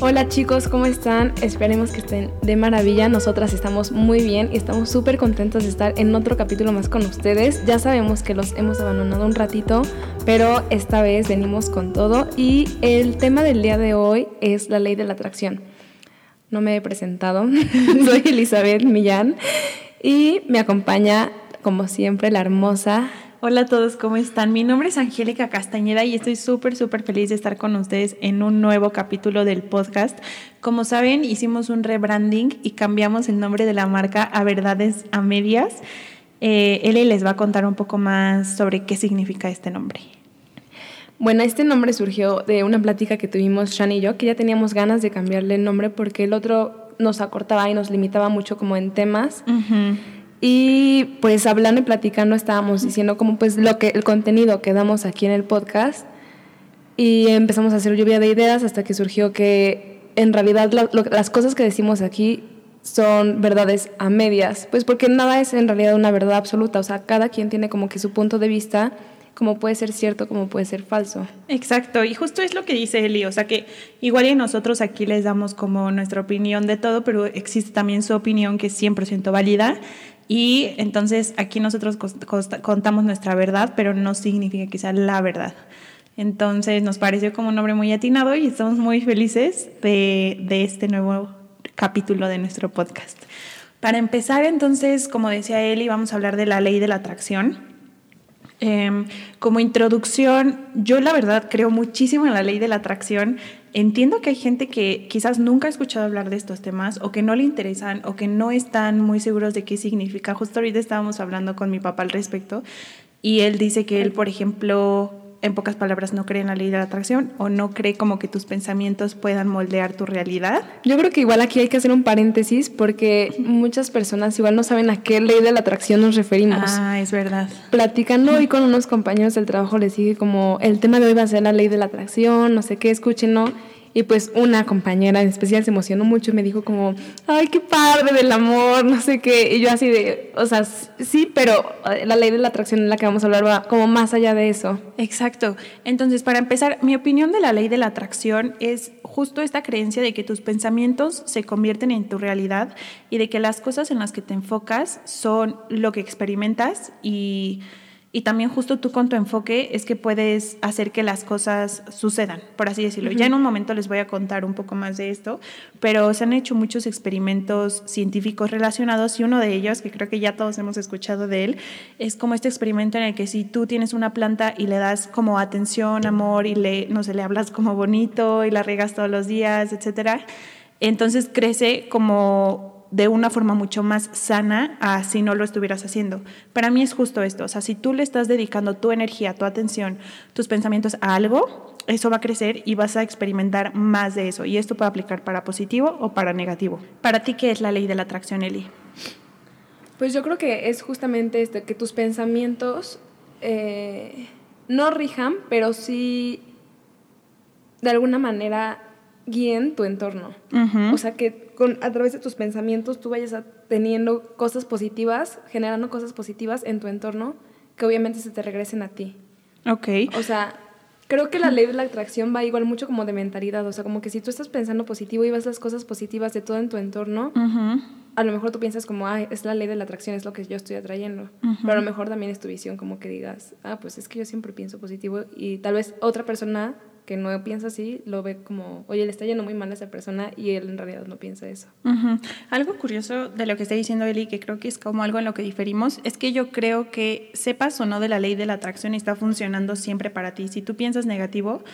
Hola chicos, ¿cómo están? Esperemos que estén de maravilla. Nosotras estamos muy bien y estamos súper contentos de estar en otro capítulo más con ustedes. Ya sabemos que los hemos abandonado un ratito, pero esta vez venimos con todo y el tema del día de hoy es la ley de la atracción. No me he presentado, soy Elizabeth Millán y me acompaña como siempre la hermosa Hola a todos, ¿cómo están? Mi nombre es Angélica Castañeda y estoy súper, súper feliz de estar con ustedes en un nuevo capítulo del podcast. Como saben, hicimos un rebranding y cambiamos el nombre de la marca a Verdades a Medias. Eh, Eli les va a contar un poco más sobre qué significa este nombre. Bueno, este nombre surgió de una plática que tuvimos Shan y yo, que ya teníamos ganas de cambiarle el nombre porque el otro nos acortaba y nos limitaba mucho como en temas. Y pues hablando y platicando estábamos diciendo como pues lo que el contenido que damos aquí en el podcast y empezamos a hacer lluvia de ideas hasta que surgió que en realidad las cosas que decimos aquí son verdades a medias, pues porque nada es en realidad una verdad absoluta, o sea, cada quien tiene como que su punto de vista como puede ser cierto, como puede ser falso. Exacto, y justo es lo que dice Eli, o sea que igual y nosotros aquí les damos como nuestra opinión de todo, pero existe también su opinión que es 100% válida y entonces aquí nosotros contamos nuestra verdad, pero no significa que sea la verdad. Entonces nos pareció como un nombre muy atinado y estamos muy felices de, de este nuevo capítulo de nuestro podcast. Para empezar, entonces, como decía Eli, vamos a hablar de la ley de la atracción. Em, como introducción, yo la verdad creo muchísimo en la ley de la atracción. Entiendo que hay gente que quizás nunca ha escuchado hablar de estos temas o que no le interesan o que no están muy seguros de qué significa. Justo ahorita estábamos hablando con mi papá al respecto y él dice que él, por ejemplo, en pocas palabras, no cree en la ley de la atracción o no cree como que tus pensamientos puedan moldear tu realidad. Yo creo que igual aquí hay que hacer un paréntesis porque muchas personas igual no saben a qué ley de la atracción nos referimos. Ah, es verdad. Platicando hoy con unos compañeros del trabajo les dije como el tema de hoy va a ser la ley de la atracción, no sé qué, escuchen, ¿no? Y pues una compañera en especial se emocionó mucho y me dijo como, ay, qué padre del amor, no sé qué. Y yo así de, o sea, sí, pero eh, la ley de la atracción en la que vamos a hablar va como más allá de eso. Exacto. Entonces, para empezar, mi opinión de la ley de la atracción es justo esta creencia de que tus pensamientos se convierten en tu realidad y de que las cosas en las que te enfocas son lo que experimentas y y también justo tú con tu enfoque es que puedes hacer que las cosas sucedan, por así decirlo. Ya en un momento les voy a contar un poco más de esto, pero se han hecho muchos experimentos científicos relacionados y uno de ellos, que creo que ya todos hemos escuchado de él, es como este experimento en el que si tú tienes una planta y le das como atención, amor y le, no sé, le hablas como bonito y la regas todos los días, etcétera, entonces crece como de una forma mucho más sana a si no lo estuvieras haciendo. Para mí es justo esto, o sea, si tú le estás dedicando tu energía, tu atención, tus pensamientos a algo, eso va a crecer y vas a experimentar más de eso. Y esto puede aplicar para positivo o para negativo. Para ti, ¿qué es la ley de la atracción, Eli? Pues yo creo que es justamente esto, que tus pensamientos eh, no rijan, pero sí de alguna manera guíen tu entorno. O sea, que con, a través de tus pensamientos tú vayas teniendo cosas positivas, generando cosas positivas en tu entorno que obviamente se te regresen a ti. Ok. O sea, creo que la ley de la atracción va igual mucho como de mentalidad. O sea, como que si tú estás pensando positivo y ves las cosas positivas de todo en tu entorno, a lo mejor tú piensas como, ah, es la ley de la atracción, es lo que yo estoy atrayendo. Pero a lo mejor también es tu visión, como que digas, ah, pues es que yo siempre pienso positivo y tal vez otra persona que no piensa así, lo ve como, oye, le está yendo muy mal a esa persona y él en realidad no piensa eso. Algo curioso de lo que está diciendo Eli, que creo que es como algo en lo que diferimos, es que yo creo que sepas o no de la ley de la atracción está funcionando siempre para ti. Si tú piensas negativo,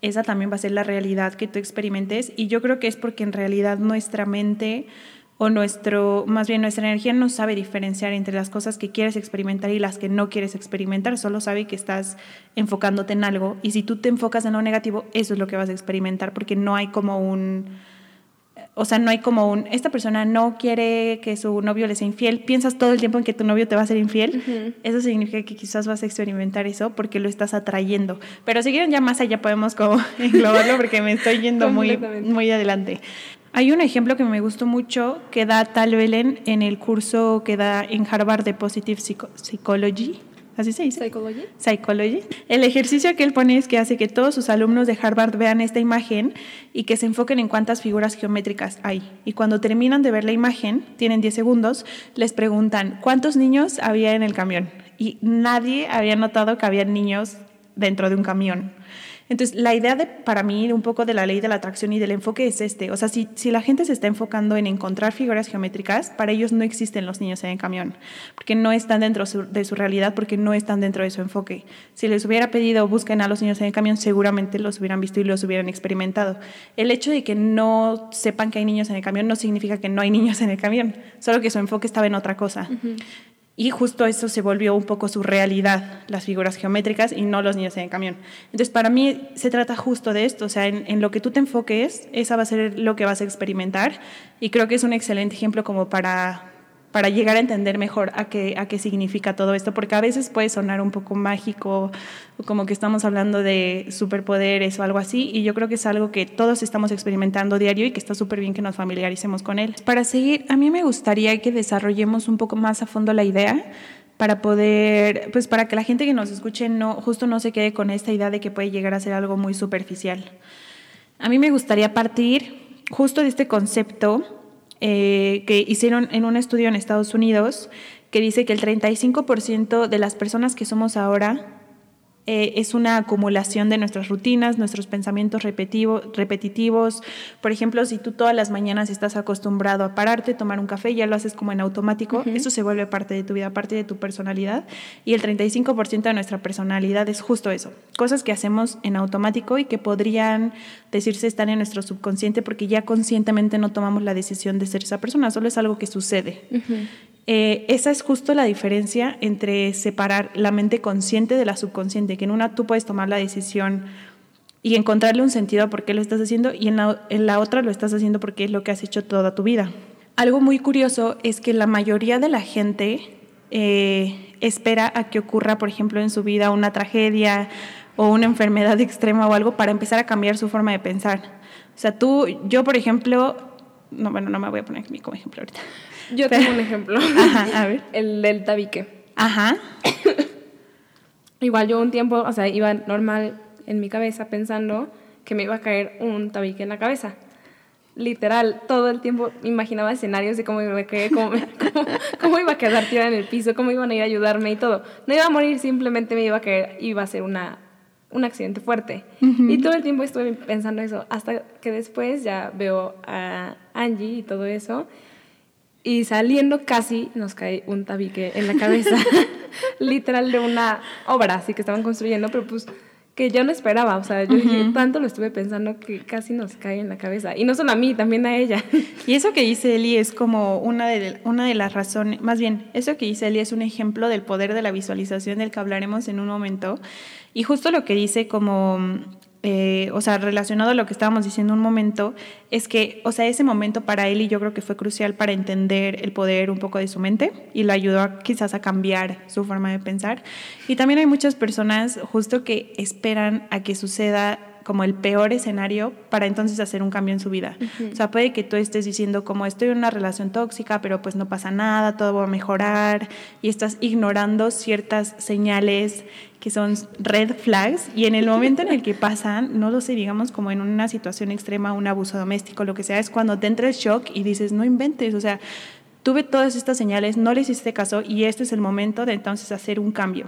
esa también va a ser la realidad que tú experimentes y yo creo que es porque en realidad nuestra mente o nuestro, más bien nuestra energía no sabe diferenciar entre las cosas que quieres experimentar y las que no quieres experimentar, solo sabe que estás enfocándote en algo y si tú te enfocas en lo negativo, eso es lo que vas a experimentar porque no hay como un o sea, no hay como un esta persona no quiere que su novio le sea infiel, piensas todo el tiempo en que tu novio te va a ser infiel, eso significa que quizás vas a experimentar eso porque lo estás atrayendo. Pero si quieren ya más allá podemos como englobarlo porque me estoy yendo muy muy adelante. Hay un ejemplo que me gustó mucho que da Tal Belen en el curso que da en Harvard de Positive Psychology. así se dice. Psychology. Psychology. El ejercicio que él pone es que hace que todos sus alumnos de Harvard vean esta imagen y que se enfoquen en cuántas figuras geométricas hay. Y cuando terminan de ver la imagen, tienen 10 segundos, les preguntan cuántos niños había en el camión. Y nadie había notado que había niños dentro de un camión. Entonces, la idea de, para mí, un poco de la ley de la atracción y del enfoque es este. O sea, si, si la gente se está enfocando en encontrar figuras geométricas, para ellos no existen los niños en el camión, porque no están dentro de su realidad, porque no están dentro de su enfoque. Si les hubiera pedido busquen a los niños en el camión, seguramente los hubieran visto y los hubieran experimentado. El hecho de que no sepan que hay niños en el camión no significa que no hay niños en el camión, solo que su enfoque estaba en otra cosa. Y justo eso se volvió un poco su realidad, las figuras geométricas y no los niños en camión. Entonces, para mí se trata justo de esto, o sea, en, en, lo que tú te enfoques, esa va a ser lo que vas a experimentar. Y creo que es un excelente ejemplo como para para llegar a entender mejor a qué, significa todo esto, porque a veces puede sonar un poco mágico, como que estamos hablando de superpoderes o algo así, y yo creo que es algo que todos estamos experimentando diario y que está súper bien que nos familiaricemos con él. Para seguir, a mí me gustaría que desarrollemos un poco más a fondo la idea para poder, pues para que la gente que nos escuche no, justo no se quede con esta idea de que puede llegar a ser algo muy superficial. A mí me gustaría partir justo de este concepto eh, que hicieron en un estudio en Estados Unidos que dice que el 35% de las personas que somos ahora eh, es una acumulación de nuestras rutinas, nuestros pensamientos repetitivos. Por ejemplo, si tú todas las mañanas estás acostumbrado a pararte, tomar un café, ya lo haces como en automático, eso se vuelve parte de tu vida, parte de tu personalidad. Y el 35% de nuestra personalidad es justo eso, cosas que hacemos en automático y que podrían decirse estar en nuestro subconsciente porque ya conscientemente no tomamos la decisión de ser esa persona, solo es algo que sucede. Eh, esa es justo la diferencia entre separar la mente consciente de la subconsciente, que en una tú puedes tomar la decisión y encontrarle un sentido a por qué lo estás haciendo y en la, otra lo estás haciendo porque es lo que has hecho toda tu vida. Algo muy curioso es que la mayoría de la gente eh, espera a que ocurra, por ejemplo, en su vida una tragedia o una enfermedad extrema o algo para empezar a cambiar su forma de pensar. O sea, tú, yo, por ejemplo, no, bueno, no me voy a poner como ejemplo ahorita. Yo tengo un ejemplo. Ajá, a ver. El del tabique. Ajá. Igual yo un tiempo, o sea, iba normal en mi cabeza pensando que me iba a caer un tabique en la cabeza. Literal, todo el tiempo imaginaba escenarios de cómo iba a caer, cómo, cómo, iba a quedar tirada en el piso, cómo iban a ir a ayudarme y todo. No iba a morir, simplemente me iba a caer, iba a ser una, un accidente fuerte. Y todo el tiempo estuve pensando eso, hasta que después ya veo a Angie y todo eso, y saliendo casi nos cae un tabique en la cabeza, literal de una obra así que estaban construyendo, pero pues que yo no esperaba, o sea, yo tanto lo estuve pensando que casi nos cae en la cabeza. Y no solo a mí, también a ella. Y eso que dice Eli es como una de, una de las razones, más bien, eso que dice Eli es un ejemplo del poder de la visualización del que hablaremos en un momento. Y justo lo que dice como eh, o sea, relacionado a lo que estábamos diciendo un momento, es que, o sea, ese momento para él y yo creo que fue crucial para entender el poder un poco de su mente y lo ayudó quizás a cambiar su forma de pensar. Y también hay muchas personas justo que esperan a que suceda como el peor escenario para entonces hacer un cambio en su vida. O sea, puede que tú estés diciendo como estoy en una relación tóxica, pero pues no pasa nada, todo va a mejorar y estás ignorando ciertas señales que son red flags y en el momento en el que pasan, no lo sé, digamos como en una situación extrema, un abuso doméstico, lo que sea, es cuando te entra el shock y dices, no inventes, o sea, tuve todas estas señales, no le hiciste caso y este es el momento de entonces hacer un cambio.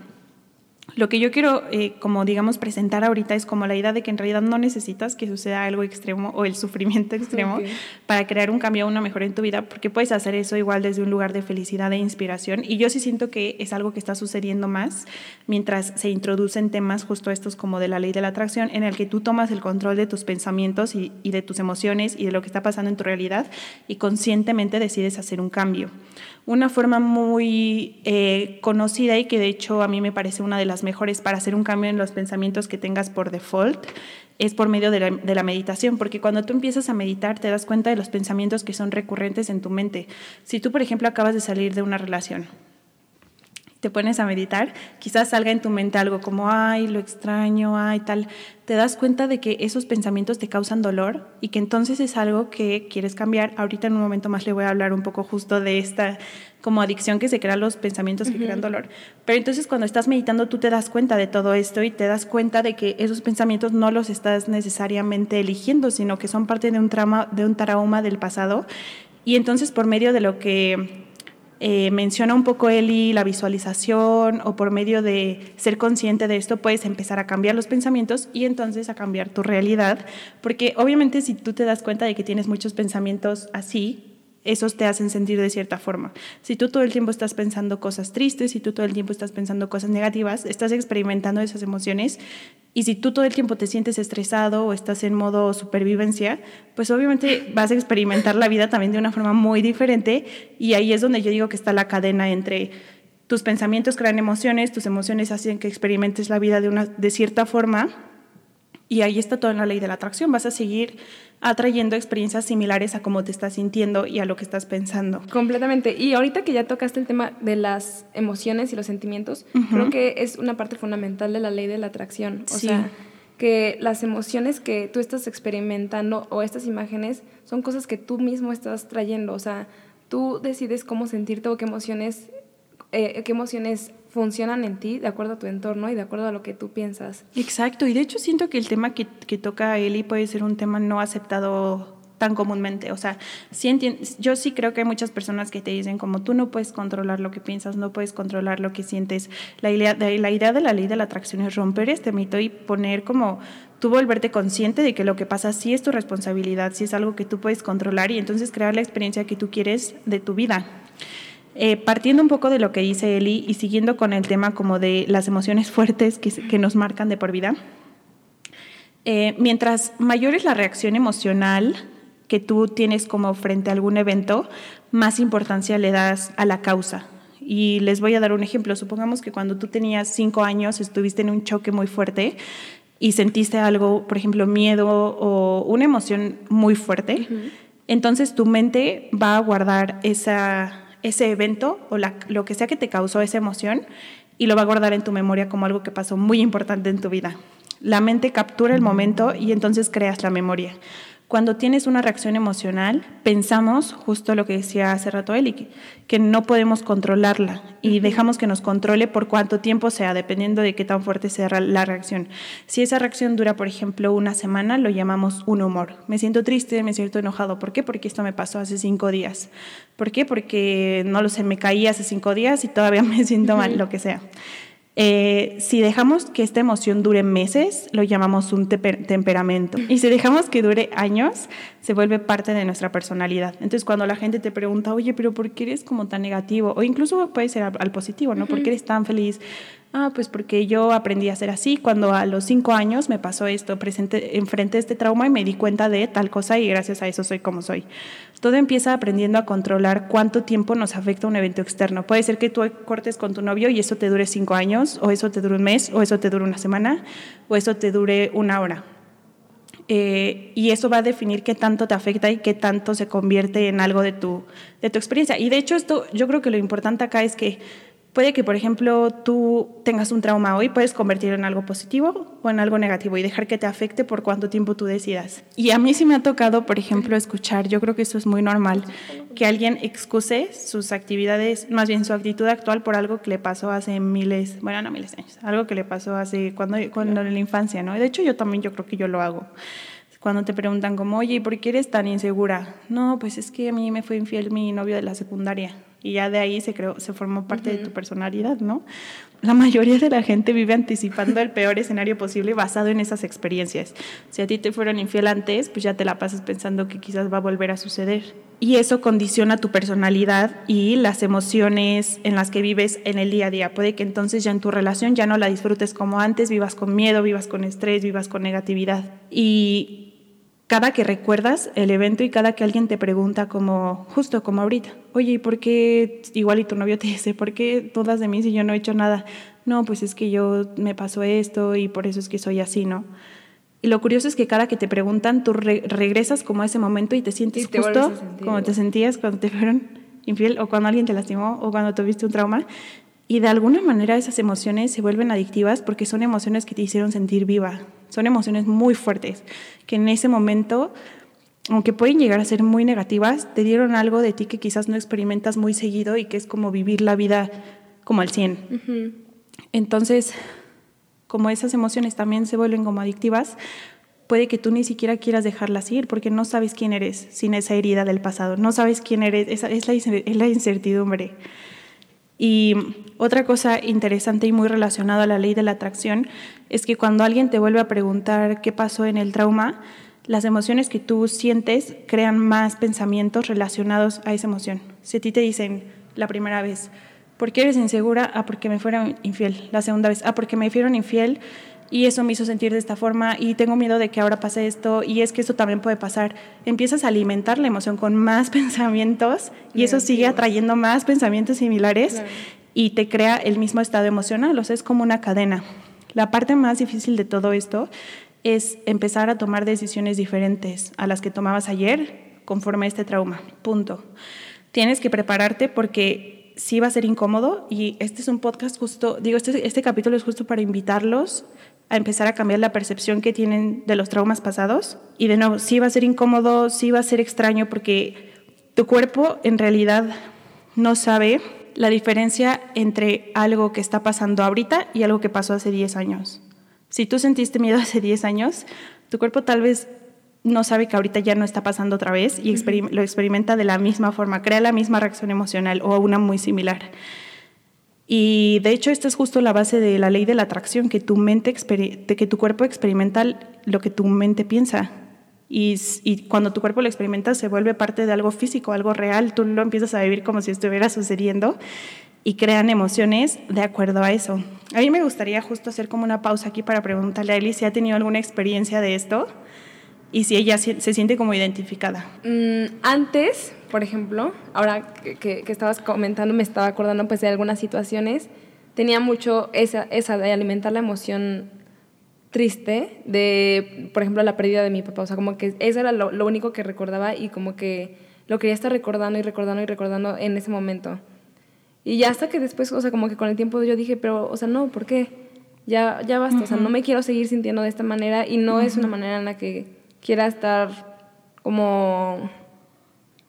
Lo que yo quiero, eh, como digamos, presentar ahorita es como la idea de que en realidad no necesitas que suceda algo extremo o el sufrimiento extremo para crear un cambio, una mejora en tu vida, porque puedes hacer eso igual desde un lugar de felicidad e inspiración. Y yo sí siento que es algo que está sucediendo más mientras se introducen temas justo estos como de la ley de la atracción, en el que tú tomas el control de tus pensamientos y, y de tus emociones y de lo que está pasando en tu realidad y conscientemente decides hacer un cambio. Una forma muy eh, conocida y que de hecho a mí me parece una de las mejores para hacer un cambio en los pensamientos que tengas por default es por medio de la, de la, meditación, porque cuando tú empiezas a meditar te das cuenta de los pensamientos que son recurrentes en tu mente. Si tú, por ejemplo, acabas de salir de una relación te pones a meditar, quizás salga en tu mente algo como, ay, lo extraño, ay, tal, te das cuenta de que esos pensamientos te causan dolor y que entonces es algo que quieres cambiar. Ahorita en un momento más le voy a hablar un poco justo de esta como adicción que se crean los pensamientos que crean dolor. Pero entonces cuando estás meditando tú te das cuenta de todo esto y te das cuenta de que esos pensamientos no los estás necesariamente eligiendo, sino que son parte de un trauma, de un trauma del pasado. Y entonces por medio de lo que eh, menciona un poco Eli la visualización o por medio de ser consciente de esto puedes empezar a cambiar los pensamientos y entonces a cambiar tu realidad, porque obviamente si tú te das cuenta de que tienes muchos pensamientos así, esos te hacen sentir de cierta forma. Si tú todo el tiempo estás pensando cosas tristes, si tú todo el tiempo estás pensando cosas negativas, estás experimentando esas emociones y si tú todo el tiempo te sientes estresado o estás en modo supervivencia, pues obviamente vas a experimentar la vida también de una forma muy diferente y ahí es donde yo digo que está la cadena entre tus pensamientos crean emociones, tus emociones hacen que experimentes la vida de, una, de cierta forma y ahí está toda la ley de la atracción. Vas a seguir atrayendo experiencias similares a cómo te estás sintiendo y a lo que estás pensando. Completamente. Y ahorita que ya tocaste el tema de las emociones y los sentimientos, creo que es una parte fundamental de la ley de la atracción. O sea, que las emociones que tú estás experimentando o estas imágenes son cosas que tú mismo estás trayendo. O sea, tú decides cómo sentirte o qué emociones, eh, qué emociones funcionan en ti de acuerdo a tu entorno y de acuerdo a lo que tú piensas. Exacto, y de hecho siento que el tema que, que toca Eli puede ser un tema no aceptado tan comúnmente. O sea, sí yo sí creo que hay muchas personas que te dicen como tú no puedes controlar lo que piensas, no puedes controlar lo que sientes. La idea, de, la idea de la ley de la atracción es romper este mito y poner como tú volverte consciente de que lo que pasa sí es tu responsabilidad, sí es algo que tú puedes controlar y entonces crear la experiencia que tú quieres de tu vida. Eh, partiendo un poco de lo que dice Eli y siguiendo con el tema como de las emociones fuertes que, que nos marcan de por vida, eh, mientras mayor es la reacción emocional que tú tienes como frente a algún evento, más importancia le das a la causa. Y les voy a dar un ejemplo. Supongamos que cuando tú tenías cinco años estuviste en un choque muy fuerte y sentiste algo, por ejemplo, miedo o una emoción muy fuerte, entonces tu mente va a guardar esa ese evento o lo que sea que te causó esa emoción y lo va a guardar en tu memoria como algo que pasó muy importante en tu vida. La mente captura el momento y entonces creas la memoria. Cuando tienes una reacción emocional, pensamos justo lo que decía hace rato Eli, que, no podemos controlarla y dejamos que nos controle por cuánto tiempo sea, dependiendo de qué tan fuerte sea la reacción. Si esa reacción dura, por ejemplo, una semana, lo llamamos un humor. Me siento triste, me siento enojado. ¿Por qué? Porque esto me pasó hace cinco días. ¿Por qué? Porque, no lo sé, me caí hace cinco días y todavía me siento mal, lo que sea. Eh, si dejamos que esta emoción dure meses, lo llamamos un temperamento. Y si dejamos que dure años, se vuelve parte de nuestra personalidad. Entonces, cuando la gente te pregunta, oye, pero ¿por qué eres como tan negativo? O incluso puede ser al, positivo, ¿no? ¿Por qué eres tan feliz? Ah, pues porque yo aprendí a ser así. Cuando a los cinco años me pasó esto, presente, enfrenté este trauma y me di cuenta de tal cosa y gracias a eso soy como soy. Todo empieza aprendiendo a controlar cuánto tiempo nos afecta un evento externo. Puede ser que tú cortes con tu novio y eso te dure cinco años, o eso te dure un mes, o eso te dure una semana, o eso te dure una hora. Eh, y eso va a definir qué tanto te afecta y qué tanto se convierte en algo de tu, de tu experiencia. Y de hecho esto, yo creo que lo importante acá es que Puede que, por ejemplo, tú tengas un trauma hoy, puedes convertirlo en algo positivo o en algo negativo y dejar que te afecte por cuánto tiempo tú decidas. Y a mí sí me ha tocado, por ejemplo, escuchar, yo creo que eso es muy normal, que alguien excuse sus actividades, más bien su actitud actual por algo que le pasó hace miles, bueno, no miles de años, algo que le pasó hace cuando, cuando en la infancia, ¿no? De hecho, yo también yo creo que yo lo hago cuando te preguntan como, oye, ¿por qué eres tan insegura? No, pues es que a mí me fue infiel mi novio de la secundaria y ya de ahí se creó, se formó parte de tu personalidad, ¿no? La mayoría de la gente vive anticipando el peor escenario posible basado en esas experiencias. Si a ti te fueron infiel antes, pues ya te la pasas pensando que quizás va a volver a suceder. Y eso condiciona tu personalidad y las emociones en las que vives en el día a día. Puede que entonces ya en tu relación ya no la disfrutes como antes, vivas con miedo, vivas con estrés, vivas con negatividad. Y cada que recuerdas el evento y cada que alguien te pregunta como, justo como ahorita, oye, ¿y por qué igual y tu novio te dice, ¿por qué dudas de mí si yo no he hecho nada? No, pues es que yo me pasó esto y por eso es que soy así, ¿no? Y lo curioso es que cada que te preguntan, tú regresas como a ese momento y te sientes justo como te sentías cuando te fueron infiel o cuando alguien te lastimó o cuando tuviste un trauma Y de alguna manera esas emociones se vuelven adictivas porque son emociones que te hicieron sentir viva. Son emociones muy fuertes que en ese momento, aunque pueden llegar a ser muy negativas, te dieron algo de ti que quizás no experimentas muy seguido y que es como vivir la vida como al 100. Entonces, como esas emociones también se vuelven como adictivas, puede que tú ni siquiera quieras dejarlas ir porque no sabes quién eres sin esa herida del pasado, no sabes quién eres, esa es, la, es la incertidumbre. Y otra cosa interesante y muy relacionada a la ley de la atracción es que cuando alguien te vuelve a preguntar qué pasó en el trauma, las emociones que tú sientes crean más pensamientos relacionados a esa emoción. Si a ti te dicen la primera vez, ¿por qué eres insegura? Ah, porque me fueron infiel. La segunda vez, ah, porque me fueron infiel y eso me hizo sentir de esta forma y tengo miedo de que ahora pase esto y es que esto también puede pasar. Empiezas a alimentar la emoción con más pensamientos y eso sigue atrayendo más pensamientos similares y te crea el mismo estado emocional, o sea, es como una cadena. La parte más difícil de todo esto es empezar a tomar decisiones diferentes a las que tomabas ayer conforme a este trauma. Punto. Tienes que prepararte porque sí va a ser incómodo y este es un podcast justo, digo, este, este capítulo es justo para invitarlos a empezar a cambiar la percepción que tienen de los traumas pasados. Y de nuevo, sí va a ser incómodo, sí va a ser extraño porque tu cuerpo en realidad no sabe la diferencia entre algo que está pasando ahorita y algo que pasó hace 10 años. Si tú sentiste miedo hace 10 años, tu cuerpo tal vez no sabe que ahorita ya no está pasando otra vez y lo experimenta de la misma forma, crea la misma reacción emocional o una muy similar. Y de hecho, esta es justo la base de la ley de la atracción, que tu mente, que tu cuerpo experimenta lo que tu mente piensa. Y, y, cuando tu cuerpo lo experimenta, se vuelve parte de algo físico, algo real. Tú lo empiezas a vivir como si estuviera sucediendo y crean emociones de acuerdo a eso. A mí me gustaría justo hacer como una pausa aquí para preguntarle a Eli si ha tenido alguna experiencia de esto y si ella se, siente como identificada. Mm, antes, por ejemplo, ahora que, estabas comentando, me estaba acordando pues de algunas situaciones, tenía mucho esa, esa de alimentar la emoción triste de, por ejemplo, la pérdida de mi papá. O sea, como que eso era lo, lo, único que recordaba y como que lo quería estar recordando y recordando y recordando en ese momento. Y ya hasta que después, o sea, como que con el tiempo yo dije, pero, o sea, no, ¿por qué? Ya, ya basta, o sea, no me quiero seguir sintiendo de esta manera y no es una manera en la que quiera estar como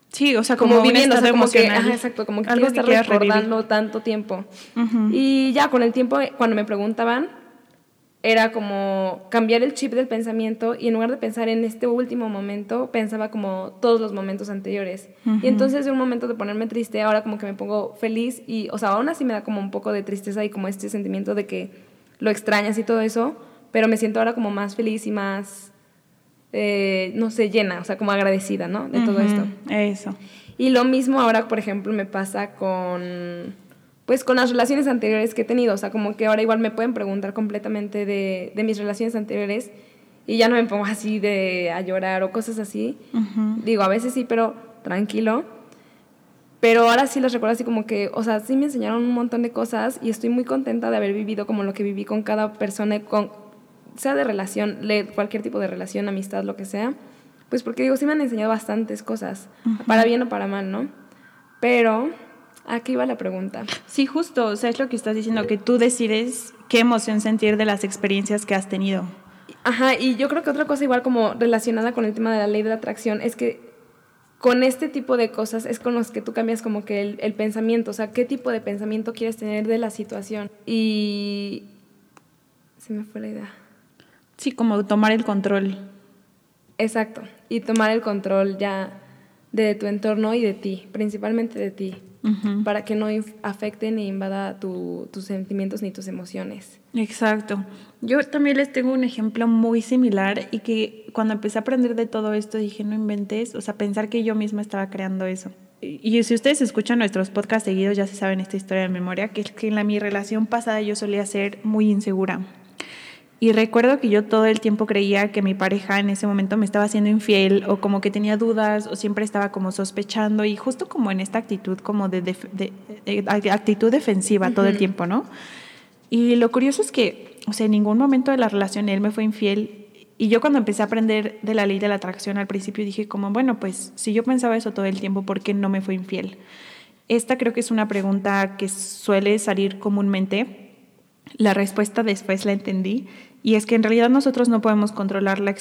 Sí, o sea, como, viviendo, o sea, como que, ajá, exacto, como que Algo estar recordando tanto tiempo. Y ya con el tiempo, cuando me preguntaban, era como cambiar el chip del pensamiento y en lugar de pensar en este último momento, pensaba como todos los momentos anteriores. Y entonces de un momento de ponerme triste, ahora como que me pongo feliz y, o sea, aún así me da como un poco de tristeza y como este sentimiento de que lo extrañas y todo eso, pero me siento ahora como más feliz y más eh, no sé, llena, o sea, como agradecida, ¿no? De todo esto. Eso. Y lo mismo ahora, por ejemplo, me pasa con, pues, con las relaciones anteriores que he tenido, o sea, como que ahora igual me pueden preguntar completamente de, de mis relaciones anteriores y ya no me pongo así de a llorar o cosas así. Digo, a veces sí, pero tranquilo. Pero ahora sí les recuerdo así como que, o sea, sí me enseñaron un montón de cosas y estoy muy contenta de haber vivido como lo que viví con cada persona, con, sea de relación, cualquier tipo de relación, amistad, lo que sea, pues porque digo, sí me han enseñado bastantes cosas, para bien o para mal, ¿no? Pero aquí va la pregunta. Sí, justo, o sea, es lo que estás diciendo, que tú decides qué emoción sentir de las experiencias que has tenido. Ajá, y yo creo que otra cosa igual como relacionada con el tema de la ley de la atracción es que con este tipo de cosas es con los que tú cambias como que el, el pensamiento, o sea, qué tipo de pensamiento quieres tener de la situación. Y se me fue la idea. Sí, como tomar el control. Exacto, y tomar el control ya de tu entorno y de ti, principalmente de ti, para que no afecte ni invada tus sentimientos ni tus emociones. Exacto. Yo también les tengo un ejemplo muy similar y que cuando empecé a aprender de todo esto dije, no inventes, o sea, pensar que yo misma estaba creando eso. Y, si ustedes escuchan nuestros podcasts seguidos ya se saben esta historia de memoria, que es que en la, mi relación pasada yo solía ser muy insegura y recuerdo que yo todo el tiempo creía que mi pareja en ese momento me estaba haciendo infiel o como que tenía dudas o siempre estaba como sospechando y justo como en esta actitud como de, actitud defensiva todo el tiempo, ¿no? Y lo curioso es que, o sea, en ningún momento de la relación él me fue infiel y yo cuando empecé a aprender de la ley de la atracción al principio dije como, bueno, pues si yo pensaba eso todo el tiempo, ¿por qué no me fue infiel? Esta creo que es una pregunta que suele salir comúnmente. La respuesta después la entendí y es que en realidad nosotros no podemos controlar la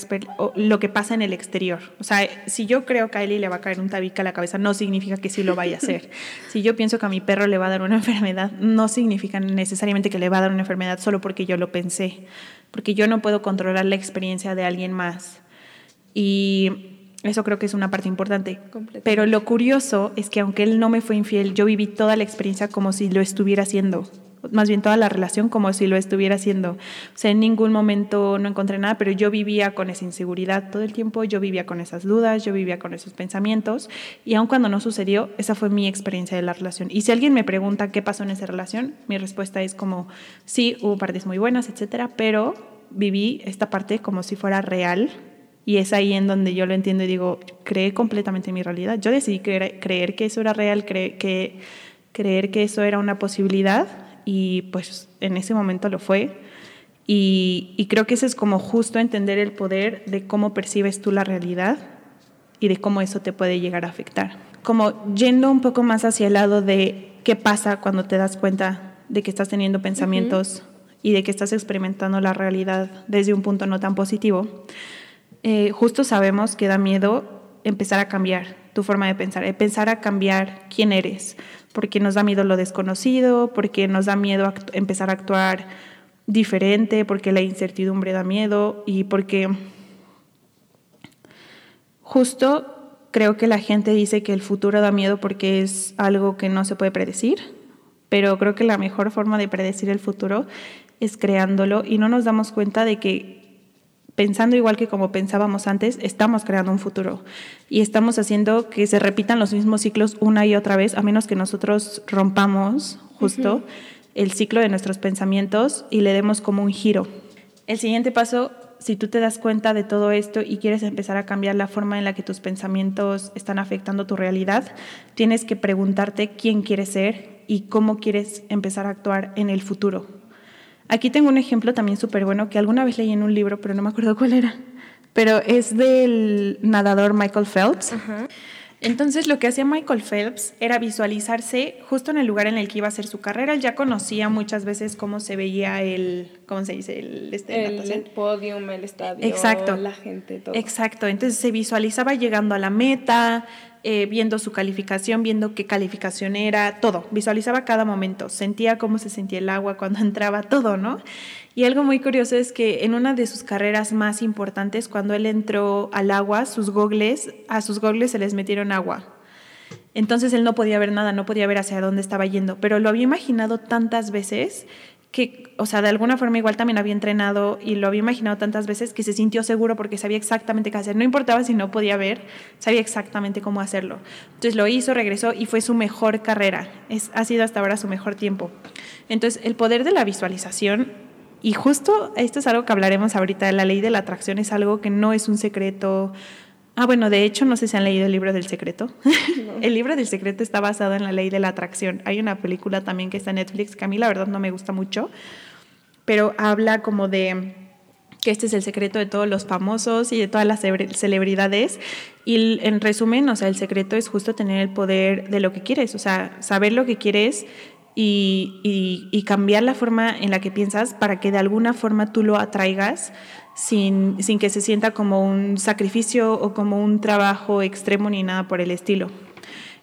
lo que pasa en el exterior. O sea, si yo creo que a Eli le va a caer un tabique a la cabeza, no significa que sí lo vaya a hacer. si yo pienso que a mi perro le va a dar una enfermedad, no significa necesariamente que le va a dar una enfermedad solo porque yo lo pensé. Porque yo no puedo controlar la experiencia de alguien más. Y eso creo que es una parte importante. Pero lo curioso es que aunque él no me fue infiel, yo viví toda la experiencia como si lo estuviera haciendo más bien toda la relación como si lo estuviera haciendo. O sea, en ningún momento no encontré nada, pero yo vivía con esa inseguridad todo el tiempo, yo vivía con esas dudas, yo vivía con esos pensamientos y aun cuando no sucedió, esa fue mi experiencia de la relación. Y si alguien me pregunta qué pasó en esa relación, mi respuesta es como, sí, hubo partes muy buenas, etcétera, pero viví esta parte como si fuera real y es ahí en donde yo lo entiendo y digo, creé completamente mi realidad. Yo decidí creer, creer que eso era real, que, creer que eso era una posibilidad y pues en ese momento lo fue. Y, creo que eso es como justo entender el poder de cómo percibes tú la realidad y de cómo eso te puede llegar a afectar. Como yendo un poco más hacia el lado de qué pasa cuando te das cuenta de que estás teniendo pensamientos y de que estás experimentando la realidad desde un punto no tan positivo, eh, justo sabemos que da miedo empezar a cambiar tu forma de pensar, empezar a cambiar quién eres, porque nos da miedo lo desconocido, porque nos da miedo empezar a actuar diferente, porque la incertidumbre da miedo y porque justo creo que la gente dice que el futuro da miedo porque es algo que no se puede predecir, pero creo que la mejor forma de predecir el futuro es creándolo y no nos damos cuenta de que pensando igual que como pensábamos antes, estamos creando un futuro y estamos haciendo que se repitan los mismos ciclos una y otra vez, a menos que nosotros rompamos justo el ciclo de nuestros pensamientos y le demos como un giro. El siguiente paso, si tú te das cuenta de todo esto y quieres empezar a cambiar la forma en la que tus pensamientos están afectando tu realidad, tienes que preguntarte quién quieres ser y cómo quieres empezar a actuar en el futuro. Aquí tengo un ejemplo también súper bueno que alguna vez leí en un libro, pero no me acuerdo cuál era. Pero es del nadador Michael Phelps. Entonces lo que hacía Michael Phelps era visualizarse justo en el lugar en el que iba a hacer su carrera. Él ya conocía muchas veces cómo se veía el, ¿cómo se dice? El, este, el, podium, el estadio, Exacto. la gente, todo. Exacto. Entonces se visualizaba llegando a la meta, eh, viendo su calificación, viendo qué calificación era, todo. Visualizaba cada momento, sentía cómo se sentía el agua cuando entraba, todo, ¿no? Y algo muy curioso es que en una de sus carreras más importantes, cuando él entró al agua, sus gogles, a sus gogles se les metieron agua. Entonces él no podía ver nada, no podía ver hacia dónde estaba yendo, pero lo había imaginado tantas veces que, o sea, de alguna forma igual también había entrenado y lo había imaginado tantas veces que se sintió seguro porque sabía exactamente qué hacer. No importaba si no podía ver, sabía exactamente cómo hacerlo. Entonces lo hizo, regresó y fue su mejor carrera. Es, ha sido hasta ahora su mejor tiempo. Entonces, el poder de la visualización, y justo esto es algo que hablaremos ahorita, la ley de la atracción es algo que no es un secreto Ah, bueno, de hecho, no sé si han leído el libro del secreto. el libro del secreto está basado en la ley de la atracción. Hay una película también que está en Netflix que a mí la verdad no me gusta mucho, pero habla como de que este es el secreto de todos los famosos y de todas las celebridades. Y en resumen, o sea, el secreto es justo tener el poder de lo que quieres, o sea, saber lo que quieres y, y cambiar la forma en la que piensas para que de alguna forma tú lo atraigas sin, sin que se sienta como un sacrificio o como un trabajo extremo ni nada por el estilo.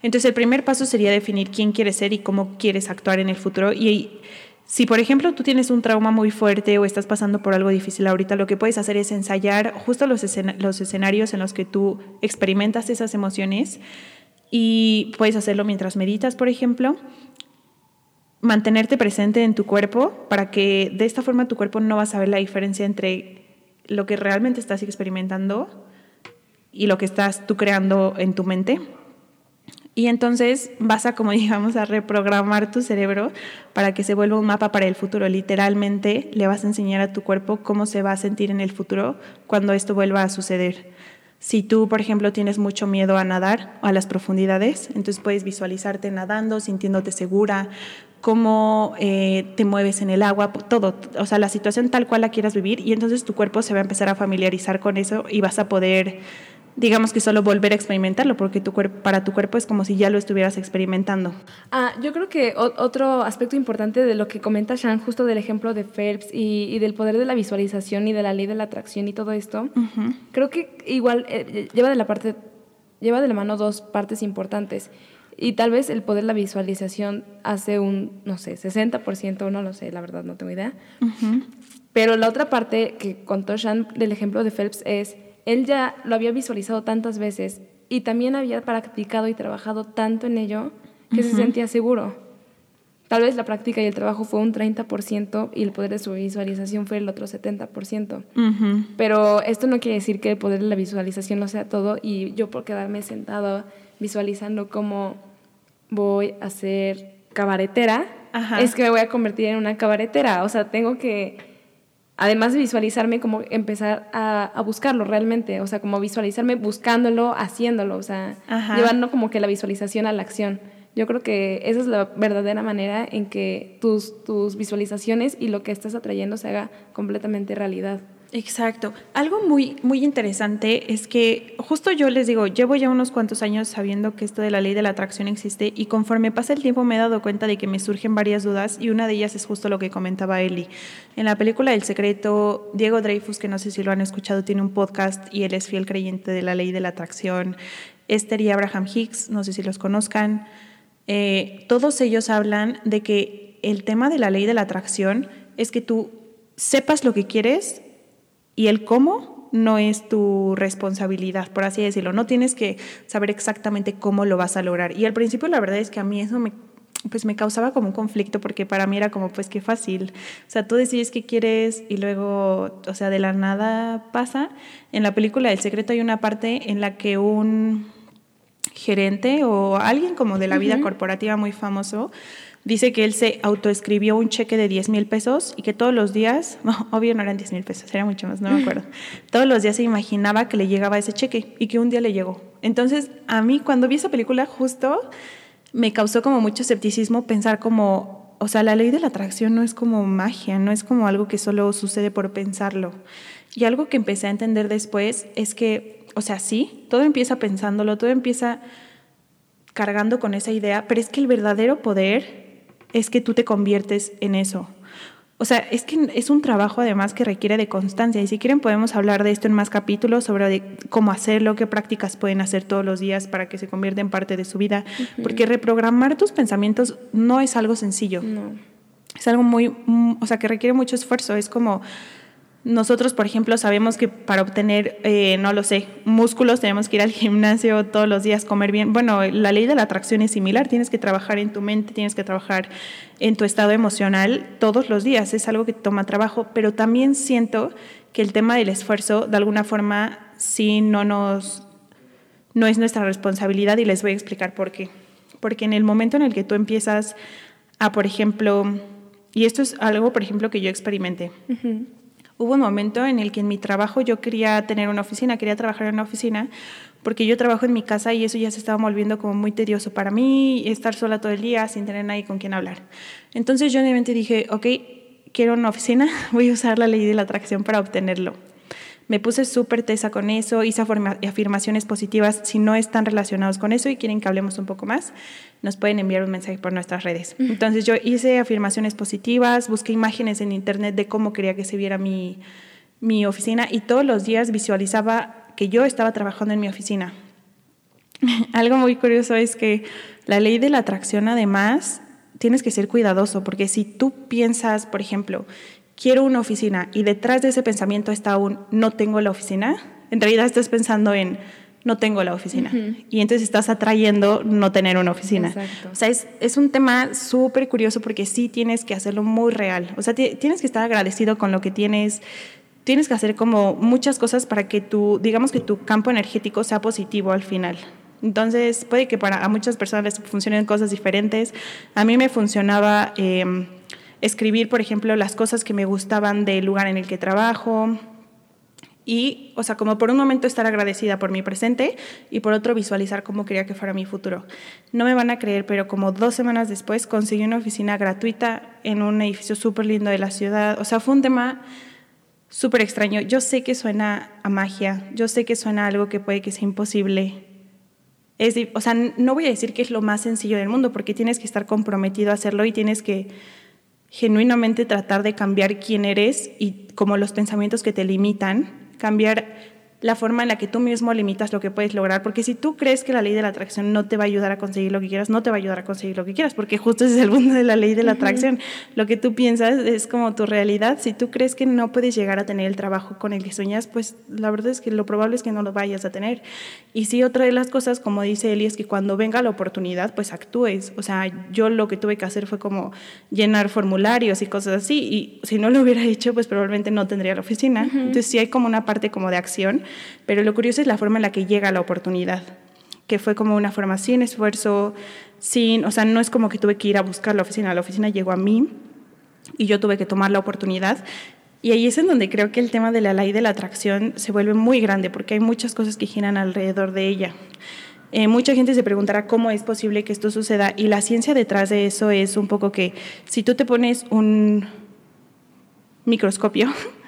Entonces el primer paso sería definir quién quieres ser y cómo quieres actuar en el futuro. Y si por ejemplo tú tienes un trauma muy fuerte o estás pasando por algo difícil ahorita, lo que puedes hacer es ensayar justo los, los escenarios en los que tú experimentas esas emociones y puedes hacerlo mientras meditas, por ejemplo. Mantenerte presente en tu cuerpo para que de esta forma tu cuerpo no va a saber la diferencia entre lo que realmente estás experimentando y lo que estás tú creando en tu mente. Y entonces vas a, como digamos, a reprogramar tu cerebro para que se vuelva un mapa para el futuro. Literalmente le vas a enseñar a tu cuerpo cómo se va a sentir en el futuro cuando esto vuelva a suceder. Si tú, por ejemplo, tienes mucho miedo a nadar a las profundidades, entonces puedes visualizarte nadando, sintiéndote segura, cómo eh, te mueves en el agua, todo, o sea, la situación tal cual la quieras vivir y entonces tu cuerpo se va a empezar a familiarizar con eso y vas a poder digamos que solo volver a experimentarlo, porque tu para tu cuerpo es como si ya lo estuvieras experimentando. Ah, yo creo que otro aspecto importante de lo que comenta Shan, justo del ejemplo de Phelps y, del poder de la visualización y de la ley de la atracción y todo esto, creo que igual eh, lleva de la parte, lleva de la mano dos partes importantes. Y tal vez el poder de la visualización hace un, no sé, 60%, no lo sé, la verdad no tengo idea. Pero la otra parte que contó Shan del ejemplo de Phelps es él ya lo había visualizado tantas veces y también había practicado y trabajado tanto en ello que se sentía seguro. Tal vez la práctica y el trabajo fue un 30% y el poder de su visualización fue el otro 70%. Pero esto no quiere decir que el poder de la visualización lo sea todo y yo por quedarme sentado visualizando cómo voy a ser cabaretera, es que me voy a convertir en una cabaretera. O sea, tengo que además de visualizarme, como empezar a, buscarlo realmente, o sea, como visualizarme buscándolo, haciéndolo, o sea, llevando como que la visualización a la acción. Yo creo que esa es la verdadera manera en que tus, tus visualizaciones y lo que estás atrayendo se haga completamente realidad. Exacto. Algo muy, muy interesante es que justo yo les digo, llevo ya unos cuantos años sabiendo que esto de la ley de la atracción existe y conforme pasa el tiempo me he dado cuenta de que me surgen varias dudas y una de ellas es justo lo que comentaba Eli. En la película El Secreto, Diego Dreyfus, que no sé si lo han escuchado, tiene un podcast y él es fiel creyente de la ley de la atracción. Esther y Abraham Hicks, no sé si los conozcan. Eh, todos ellos hablan de que el tema de la ley de la atracción es que tú sepas lo que quieres y el cómo no es tu responsabilidad, por así decirlo. No tienes que saber exactamente cómo lo vas a lograr. Y al principio la verdad es que a mí eso me pues me causaba como un conflicto porque para mí era como pues qué fácil. O sea, tú decides qué quieres y luego, o sea, de la nada pasa. En la película El secreto hay una parte en la que un gerente o alguien como de la vida corporativa muy famoso Dice que él se autoescribió un cheque de 10 mil pesos y que todos los días, no, obvio no eran 10 mil pesos, era mucho más, no me acuerdo. todos los días se imaginaba que le llegaba ese cheque y que un día le llegó. Entonces, a mí cuando vi esa película, justo me causó como mucho escepticismo pensar como, o sea, la ley de la atracción no es como magia, no es como algo que solo sucede por pensarlo. Y algo que empecé a entender después es que, o sea, sí, todo empieza pensándolo, todo empieza cargando con esa idea, pero es que el verdadero poder es que tú te conviertes en eso. O sea, es que es un trabajo además que requiere de constancia y si quieren podemos hablar de esto en más capítulos sobre cómo hacerlo, qué prácticas pueden hacer todos los días para que se convierta en parte de su vida, porque reprogramar tus pensamientos no es algo sencillo. No. Es algo muy, mm, o sea, que requiere mucho esfuerzo, es como nosotros, por ejemplo, sabemos que para obtener, eh, no lo sé, músculos tenemos que ir al gimnasio todos los días, comer bien. Bueno, la ley de la atracción es similar, tienes que trabajar en tu mente, tienes que trabajar en tu estado emocional todos los días, es algo que toma trabajo, pero también siento que el tema del esfuerzo, de alguna forma, sí no nos, no es nuestra responsabilidad y les voy a explicar por qué. Porque en el momento en el que tú empiezas a, por ejemplo, y esto es algo, por ejemplo, que yo experimenté. Hubo un momento en el que en mi trabajo yo quería tener una oficina, quería trabajar en una oficina, porque yo trabajo en mi casa y eso ya se estaba volviendo como muy tedioso para mí, estar sola todo el día sin tener nadie con quien hablar. Entonces yo de mente dije, ok, quiero una oficina, voy a usar la ley de la atracción para obtenerlo. Me puse súper tesa con eso, hice afirmaciones positivas. Si no están relacionados con eso y quieren que hablemos un poco más, nos pueden enviar un mensaje por nuestras redes. Entonces yo hice afirmaciones positivas, busqué imágenes en internet de cómo quería que se viera mi, mi oficina y todos los días visualizaba que yo estaba trabajando en mi oficina. Algo muy curioso es que la ley de la atracción además tienes que ser cuidadoso porque si tú piensas, por ejemplo, quiero una oficina y detrás de ese pensamiento está un no tengo la oficina, en realidad estás pensando en no tengo la oficina. Y entonces estás atrayendo no tener una oficina. Exacto. O sea, es, es un tema súper curioso porque sí tienes que hacerlo muy real. O sea, tienes que estar agradecido con lo que tienes. Tienes que hacer como muchas cosas para que tu, digamos que tu campo energético sea positivo al final. Entonces, puede que para a muchas personas les funcionen cosas diferentes. A mí me funcionaba... Em, escribir, por ejemplo, las cosas que me gustaban del lugar en el que trabajo. Y, o sea, como por un momento estar agradecida por mi presente y por otro visualizar cómo quería que fuera mi futuro. No me van a creer, pero como dos semanas después conseguí una oficina gratuita en un edificio súper lindo de la ciudad. O sea, fue un tema súper extraño. Yo sé que suena a magia, yo sé que suena a algo que puede que sea imposible. Es, o sea, no voy a decir que es lo más sencillo del mundo, porque tienes que estar comprometido a hacerlo y tienes que genuinamente tratar de cambiar quién eres y como los pensamientos que te limitan, cambiar la forma en la que tú mismo limitas lo que puedes lograr, porque si tú crees que la ley de la atracción no te va a ayudar a conseguir lo que quieras, no te va a ayudar a conseguir lo que quieras, porque justo ese es el mundo de la ley de la atracción. Lo que tú piensas es como tu realidad. Si tú crees que no puedes llegar a tener el trabajo con el que sueñas, pues la verdad es que lo probable es que no lo vayas a tener. Y sí, otra de las cosas, como dice Eli, es que cuando venga la oportunidad, pues actúes. O sea, yo lo que tuve que hacer fue como llenar formularios y cosas así, y si no lo hubiera hecho, pues probablemente no tendría la oficina. Entonces sí hay como una parte como de acción pero lo curioso es la forma en la que llega la oportunidad, que fue como una forma sin esfuerzo, sin, o sea, no es como que tuve que ir a buscar la oficina, la oficina llegó a mí y yo tuve que tomar la oportunidad. Y ahí es en donde creo que el tema de la ley de la atracción se vuelve muy grande, porque hay muchas cosas que giran alrededor de ella. Eh, mucha gente se preguntará cómo es posible que esto suceda y la ciencia detrás de eso es un poco que si tú te pones un microscopio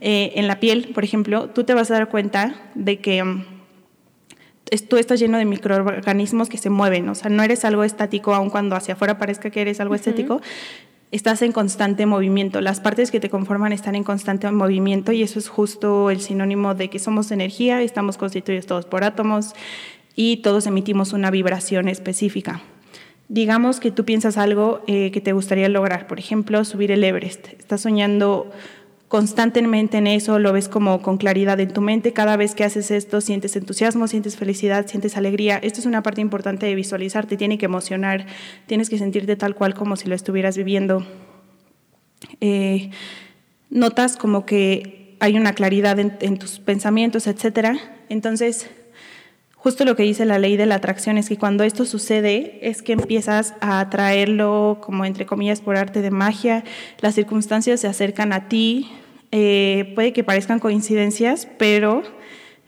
eh, en la piel, por ejemplo, tú te vas a dar cuenta de que um, tú estás lleno de microorganismos que se mueven, o sea, no eres algo estático, aun cuando hacia afuera parezca que eres algo estético, estás en constante movimiento, las partes que te conforman están en constante movimiento y eso es justo el sinónimo de que somos energía, estamos constituidos todos por átomos y todos emitimos una vibración específica. Digamos que tú piensas algo eh, que te gustaría lograr, por ejemplo, subir el Everest. Estás soñando constantemente en eso, lo ves como con claridad en tu mente. Cada vez que haces esto, sientes entusiasmo, sientes felicidad, sientes alegría. Esto es una parte importante de visualizar, te tiene que emocionar, tienes que sentirte tal cual como si lo estuvieras viviendo. Eh, notas como que hay una claridad en, en tus pensamientos, etc. Entonces, Justo lo que dice la ley de la atracción es que cuando esto sucede es que empiezas a atraerlo como entre comillas por arte de magia, las circunstancias se acercan a ti, eh, puede que parezcan coincidencias, pero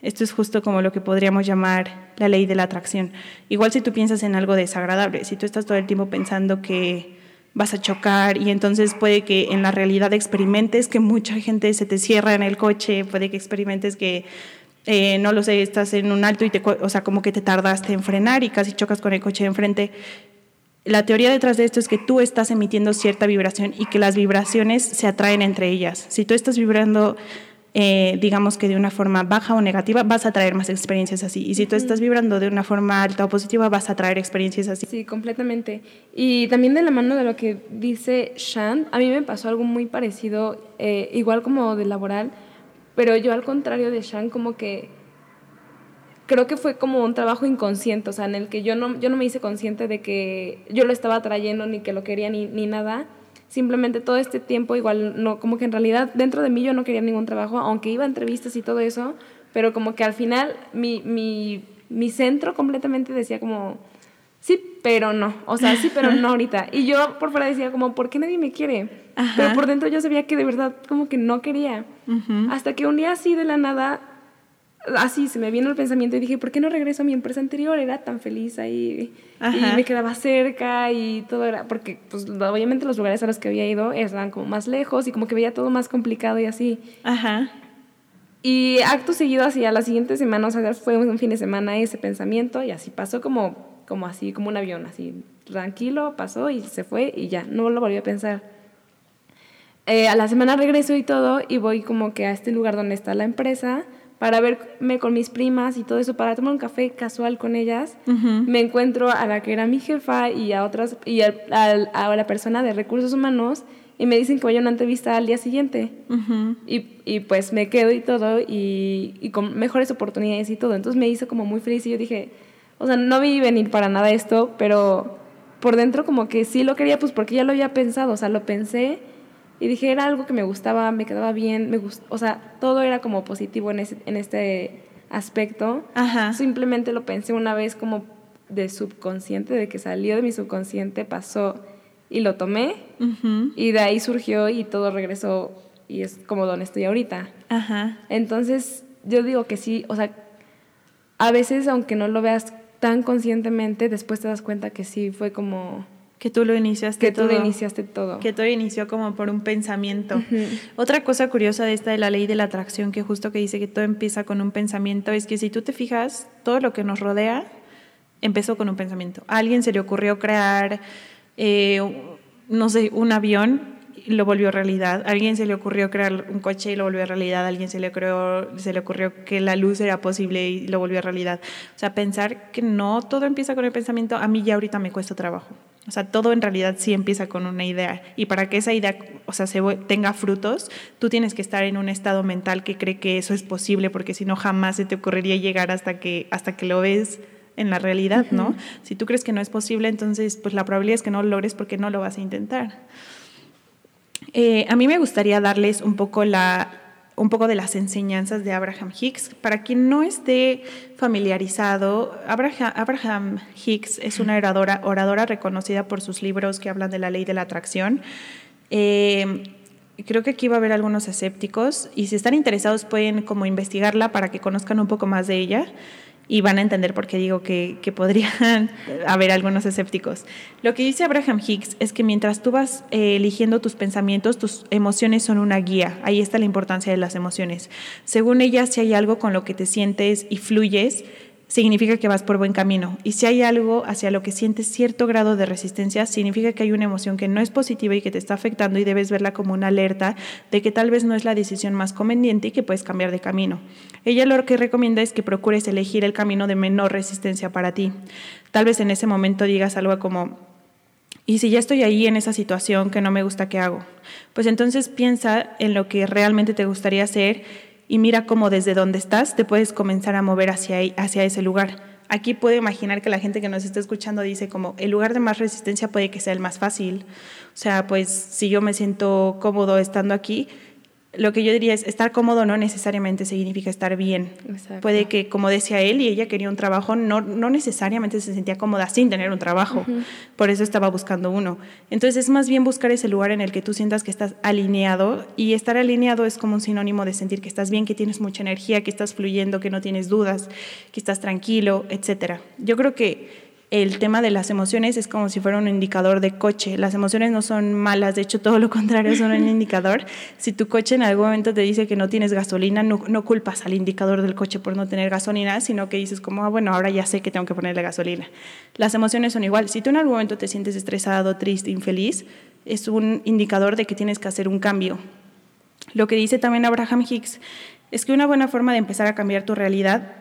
esto es justo como lo que podríamos llamar la ley de la atracción. Igual si tú piensas en algo desagradable, si tú estás todo el tiempo pensando que vas a chocar y entonces puede que en la realidad experimentes que mucha gente se te cierra en el coche, puede que experimentes que eh, no lo sé, estás en un alto y te, o sea, como que te tardaste en frenar y casi chocas con el coche de enfrente. La teoría detrás de esto es que tú estás emitiendo cierta vibración y que las vibraciones se atraen entre ellas. Si tú estás vibrando, eh, digamos que de una forma baja o negativa, vas a traer más experiencias así. Y si tú estás vibrando de una forma alta o positiva, vas a traer experiencias así. Sí, completamente. Y también de la mano de lo que dice Shan, a mí me pasó algo muy parecido, eh, igual como de laboral pero yo al contrario de Shan como que creo que fue como un trabajo inconsciente, o sea, en el que yo no, yo no me hice consciente de que yo lo estaba trayendo ni que lo quería ni, ni nada. Simplemente todo este tiempo igual, no, como que en realidad dentro de mí yo no quería ningún trabajo, aunque iba a entrevistas y todo eso, pero como que al final mi, mi, mi centro completamente decía como, sí, pero no, o sea, sí, pero no ahorita. Y yo por fuera decía como, ¿por qué nadie me quiere? Pero por dentro yo sabía que de verdad como que no quería. Hasta que un día así de la nada, así se me vino el pensamiento y dije, ¿por qué no regreso a mi empresa anterior? Era tan feliz ahí y me quedaba cerca y todo era, porque pues obviamente los lugares a los que había ido eran como más lejos y como que veía todo más complicado y así. Ajá. Y acto seguido, así a la siguiente semana, o sea, fue un fin de semana ese pensamiento y así pasó como, como así, como un avión, así tranquilo, pasó y se fue y ya, no lo volví a pensar. Eh, a la semana regreso y todo y voy como que a este lugar donde está la empresa para verme con mis primas y todo eso, para tomar un café casual con ellas. Me encuentro a la que era mi jefa y a otras y a, la persona de recursos humanos y me dicen que voy a una entrevista al día siguiente. y, y, pues me quedo y todo y, y, con mejores oportunidades y todo. Entonces me hizo como muy feliz y yo dije, o sea, no vi venir para nada esto, pero por dentro como que sí lo quería, pues porque ya lo había pensado, o sea, lo pensé y dije, era algo que me gustaba, me quedaba bien, me gust o sea, todo era como positivo en, ese, en este aspecto. Ajá. Simplemente lo pensé una vez como de subconsciente, de que salió de mi subconsciente, pasó y lo tomé. Y de ahí surgió y todo regresó y es como donde estoy ahorita. Ajá. Entonces, yo digo que sí, o sea, a veces aunque no lo veas tan conscientemente, después te das cuenta que sí fue como Que tú lo iniciaste que tú todo. lo iniciaste todo. Que todo inició como por un pensamiento. Otra cosa curiosa de esta de la ley de la atracción, que justo que dice que todo empieza con un pensamiento, es que si tú te fijas, todo lo que nos rodea empezó con un pensamiento. A alguien se le ocurrió crear, eh, no sé, un avión y lo volvió realidad. A alguien se le ocurrió crear un coche y lo volvió realidad. A alguien se le, ocurrió, se le ocurrió que la luz era posible y lo volvió realidad. O sea, pensar que no todo empieza con el pensamiento, a mí ya ahorita me cuesta trabajo. O sea, todo en realidad sí empieza con una idea. Y para que esa idea, o sea, se tenga frutos, tú tienes que estar en un estado mental que cree que eso es posible, porque si no jamás se te ocurriría llegar hasta que, hasta que lo ves en la realidad, ¿no? Si tú crees que no es posible, entonces pues la probabilidad es que no lo logres porque no lo vas a intentar. Eh, a mí me gustaría darles un poco la un poco de las enseñanzas de Abraham Hicks. Para quien no esté familiarizado, Abraham, Hicks es una oradora, oradora, reconocida por sus libros que hablan de la ley de la atracción. Eh, creo que aquí va a haber algunos escépticos y si están interesados pueden como investigarla para que conozcan un poco más de ella y van a entender por qué digo que, podrían haber algunos escépticos. Lo que dice Abraham Hicks es que mientras tú vas eh, eligiendo tus pensamientos, tus emociones son una guía. Ahí está la importancia de las emociones. Según ella, si hay algo con lo que te sientes y fluyes, significa que vas por buen camino. Y si hay algo hacia lo que sientes cierto grado de resistencia, significa que hay una emoción que no es positiva y que te está afectando y debes verla como una alerta de que tal vez no es la decisión más conveniente y que puedes cambiar de camino. Ella lo que recomienda es que procures elegir el camino de menor resistencia para ti. Tal vez en ese momento digas algo como, y si ya estoy ahí en esa situación que no me gusta, ¿qué hago? Pues entonces piensa en lo que realmente te gustaría hacer y mira cómo desde donde estás te puedes comenzar a mover hacia, hacia ese lugar. Aquí puedo imaginar que la gente que nos está escuchando dice como el lugar de más resistencia puede que sea el más fácil. O sea, pues si yo me siento cómodo estando aquí, lo que yo diría es estar cómodo no necesariamente significa estar bien. Puede que, como decía él, y ella quería un trabajo, no, no necesariamente se sentía cómoda sin tener un trabajo. Por eso estaba buscando uno. Entonces es más bien buscar ese lugar en el que tú sientas que estás alineado y estar alineado es como un sinónimo de sentir que estás bien, que tienes mucha energía, que estás fluyendo, que no tienes dudas, que estás tranquilo, etc. Yo creo que el tema de las emociones es como si fuera un indicador de coche. Las emociones no son malas, de hecho todo lo contrario, son un indicador. Si tu coche en algún momento te dice que no tienes gasolina, no, no, culpas al indicador del coche por no tener gasolina, sino que dices como, ah, bueno, ahora ya sé que tengo que ponerle gasolina. Las emociones son igual. Si tú en algún momento te sientes estresado, triste, infeliz, es un indicador de que tienes que hacer un cambio. Lo que dice también Abraham Hicks es que una buena forma de empezar a cambiar tu realidad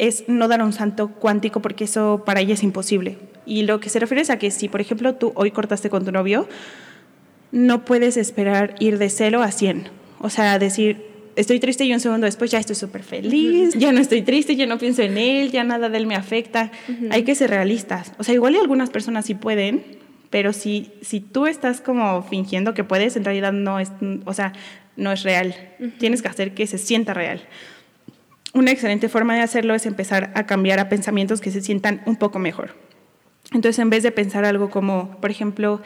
es no dar un salto cuántico porque eso para ella es imposible. Y lo que se refiere es a que si, por ejemplo, tú hoy cortaste con tu novio, no puedes esperar ir de cero a 100. O sea, decir, estoy triste y un segundo después ya estoy súper feliz, ya no estoy triste, ya no pienso en él, ya nada de él me afecta. Hay que ser realistas. O sea, igual y algunas personas sí pueden, pero si, si tú estás como fingiendo que puedes, en realidad no es, o sea, no es real. Tienes que hacer que se sienta real una excelente forma de hacerlo es empezar a cambiar a pensamientos que se sientan un poco mejor. Entonces, en vez de pensar algo como, por ejemplo,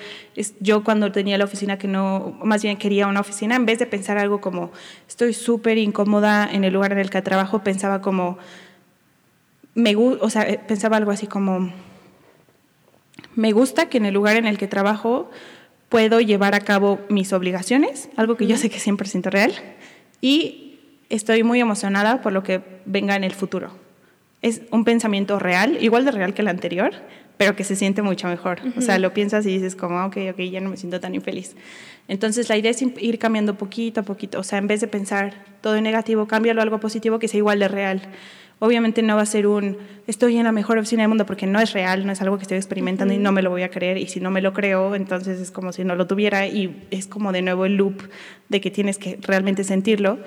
yo cuando tenía la oficina que no, más bien quería una oficina, en vez de pensar algo como, estoy súper incómoda en el lugar en el que trabajo, pensaba como, me, o sea, eh, pensaba algo así como, me gusta que en el lugar en el que trabajo puedo llevar a cabo mis obligaciones, algo que yo sé que es 100% real, y estoy muy emocionada por lo que venga en el futuro. Es un pensamiento real, igual de real que el anterior, pero que se siente mucho mejor. O sea, lo piensas y dices como, ok, ok, ya no me siento tan infeliz. Entonces la idea es ir cambiando poquito a poquito. O sea, en vez de pensar todo en negativo, cámbialo a algo positivo que sea igual de real. Obviamente no va a ser un, estoy en la mejor oficina del mundo porque no es real, no es algo que estoy experimentando y no me lo voy a creer. Y si no me lo creo, entonces es como si no lo tuviera y es como de nuevo el loop de que tienes que realmente sentirlo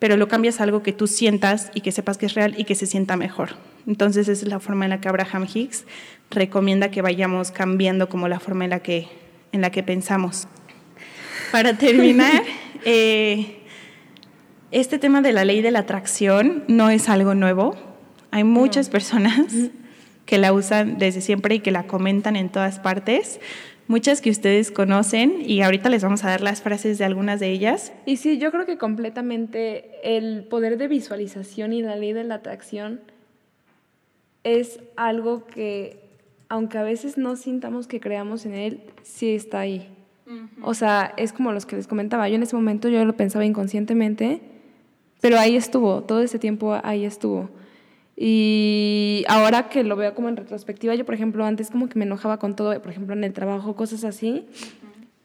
pero lo cambias a algo que tú sientas y que sepas que es real y que se sienta mejor. Entonces esa es la forma en la que Abraham Hicks recomienda que vayamos cambiando como la forma en la que, en la que pensamos. Para terminar, eh, este tema de la ley de la atracción no es algo nuevo. Hay muchas personas que la usan desde siempre y que la comentan en todas partes muchas que ustedes conocen y ahorita les vamos a dar las frases de algunas de ellas. Y sí, yo creo que completamente el poder de visualización y la ley de la atracción es algo que aunque a veces no sintamos que creamos en él, sí está ahí. O sea, es como los que les comentaba. Yo en ese momento yo lo pensaba inconscientemente, pero ahí estuvo, todo ese tiempo ahí estuvo. Y ahora que lo veo como en retrospectiva, yo por ejemplo antes como que me enojaba con todo, por ejemplo en el trabajo, cosas así.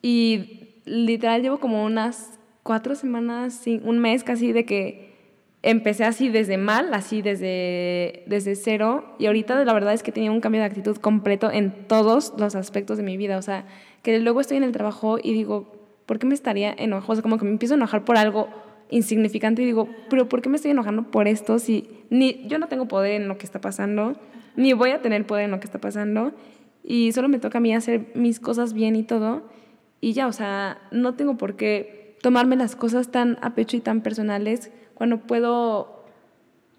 Y literal llevo como unas cuatro semanas, un mes casi de que empecé así desde mal, así desde, desde cero. Y ahorita la verdad es que tenía un cambio de actitud completo en todos los aspectos de mi vida. O sea, que luego estoy en el trabajo y digo, ¿por qué me estaría enojando? O sea, como que me empiezo a enojar por algo insignificante y digo, pero ¿por qué me estoy enojando por esto si ni yo no tengo poder en lo que está pasando, ni voy a tener poder en lo que está pasando y solo me toca a mí hacer mis cosas bien y todo. Y ya, o sea, no tengo por qué tomarme las cosas tan a pecho y tan personales cuando puedo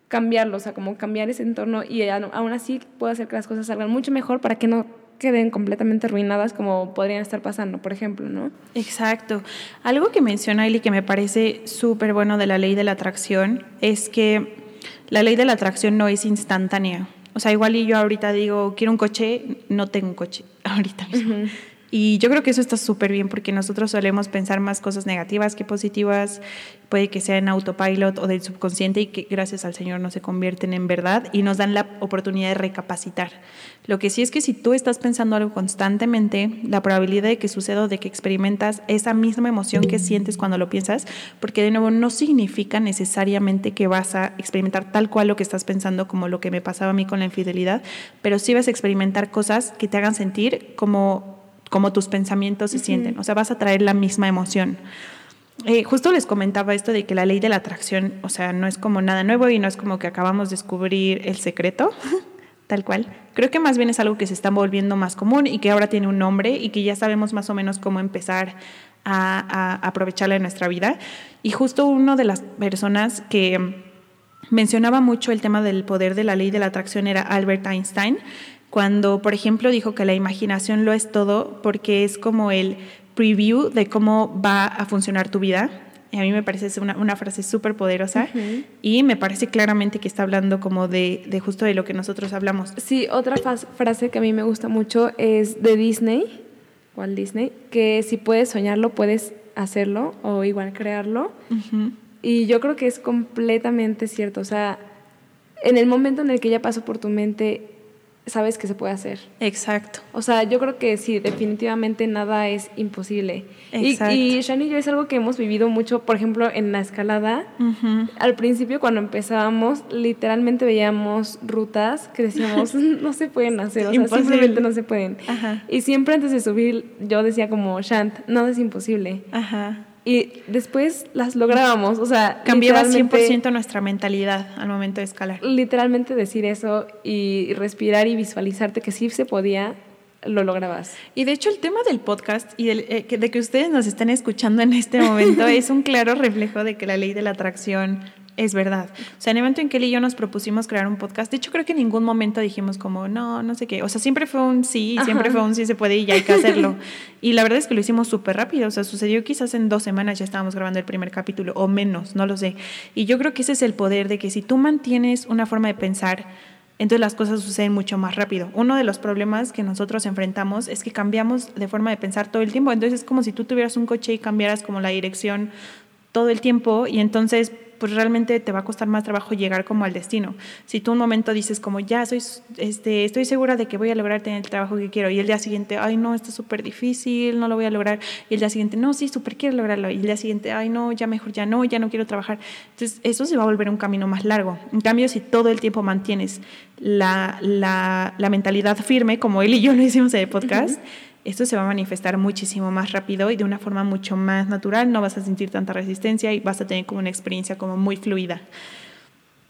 cambiarlo, o sea, como cambiar ese entorno y aún así puedo hacer que las cosas salgan mucho mejor para que no queden completamente arruinadas como podrían estar pasando, por ejemplo, ¿no? Exacto. Algo que menciona Eli que me parece súper bueno de la ley de la atracción es que la ley de la atracción no es instantánea. O sea, igual y yo ahorita digo, quiero un coche, no tengo un coche ahorita mismo. Y yo creo que eso está súper bien porque nosotros solemos pensar más cosas negativas que positivas, puede que sea en autopilot o del subconsciente y que gracias al Señor no se convierten en verdad y nos dan la oportunidad de recapacitar. Lo que sí es que si tú estás pensando algo constantemente, la probabilidad de que suceda o de que experimentas esa misma emoción que sientes cuando lo piensas, porque de nuevo no significa necesariamente que vas a experimentar tal cual lo que estás pensando como lo que me pasaba a mí con la infidelidad, pero sí vas a experimentar cosas que te hagan sentir como como tus pensamientos se sienten, o sea, vas a traer la misma emoción. Eh, justo les comentaba esto de que la ley de la atracción, o sea, no es como nada nuevo y no es como que acabamos de descubrir el secreto, tal cual. Creo que más bien es algo que se está volviendo más común y que ahora tiene un nombre y que ya sabemos más o menos cómo empezar a, a aprovecharla en nuestra vida. Y justo una de las personas que mencionaba mucho el tema del poder de la ley de la atracción era Albert Einstein cuando, por ejemplo, dijo que la imaginación lo es todo porque es como el preview de cómo va a funcionar tu vida. Y a mí me parece una, una frase súper poderosa y me parece claramente que está hablando como de, de, justo de lo que nosotros hablamos. Sí, otra frase que a mí me gusta mucho es de Disney, Walt Disney, que si puedes soñarlo, puedes hacerlo o igual crearlo. Y yo creo que es completamente cierto. O sea, en el momento en el que ya pasó por tu mente sabes que se puede hacer. Exacto. O sea, yo creo que sí, definitivamente nada es imposible. Exacto. Y, y Shani y yo es algo que hemos vivido mucho, por ejemplo, en la escalada. Al principio, cuando empezábamos, literalmente veíamos rutas que decíamos, no se pueden hacer, o sea, simplemente no se pueden. Ajá. Y siempre antes de subir, yo decía como, Shant, nada es imposible. Ajá y después las lográbamos, o sea, cambiaba 100% nuestra mentalidad al momento de escalar. Literalmente decir eso y respirar y visualizarte que sí se podía, lo lograbas. Y de hecho el tema del podcast y eh, de que ustedes nos estén escuchando en este momento es un claro reflejo de que la ley de la atracción es verdad. O sea, en el momento en que él y yo nos propusimos crear un podcast, de hecho creo que en ningún momento dijimos como, no, no sé qué. O sea, siempre fue un sí, siempre fue un sí se puede y ya hay que hacerlo. y la verdad es que lo hicimos súper rápido. O sea, sucedió quizás en dos semanas ya estábamos grabando el primer capítulo o menos, no lo sé. Y yo creo que ese es el poder de que si tú mantienes una forma de pensar, entonces las cosas suceden mucho más rápido. Uno de los problemas que nosotros enfrentamos es que cambiamos de forma de pensar todo el tiempo. Entonces es como si tú tuvieras un coche y cambiaras como la dirección todo el tiempo y entonces pues realmente te va a costar más trabajo llegar como al destino. Si tú un momento dices como, ya soy, este, estoy segura de que voy a lograr tener el trabajo que quiero, y el día siguiente, ay no, esto es súper difícil, no lo voy a lograr, y el día siguiente, no, sí, súper quiero lograrlo, y el día siguiente, ay no, ya mejor, ya no, ya no quiero trabajar. Entonces, eso se va a volver un camino más largo. En cambio, si todo el tiempo mantienes la, la mentalidad firme, como él y yo lo hicimos en el podcast, esto se va a manifestar muchísimo más rápido y de una forma mucho más natural, no vas a sentir tanta resistencia y vas a tener como una experiencia como muy fluida.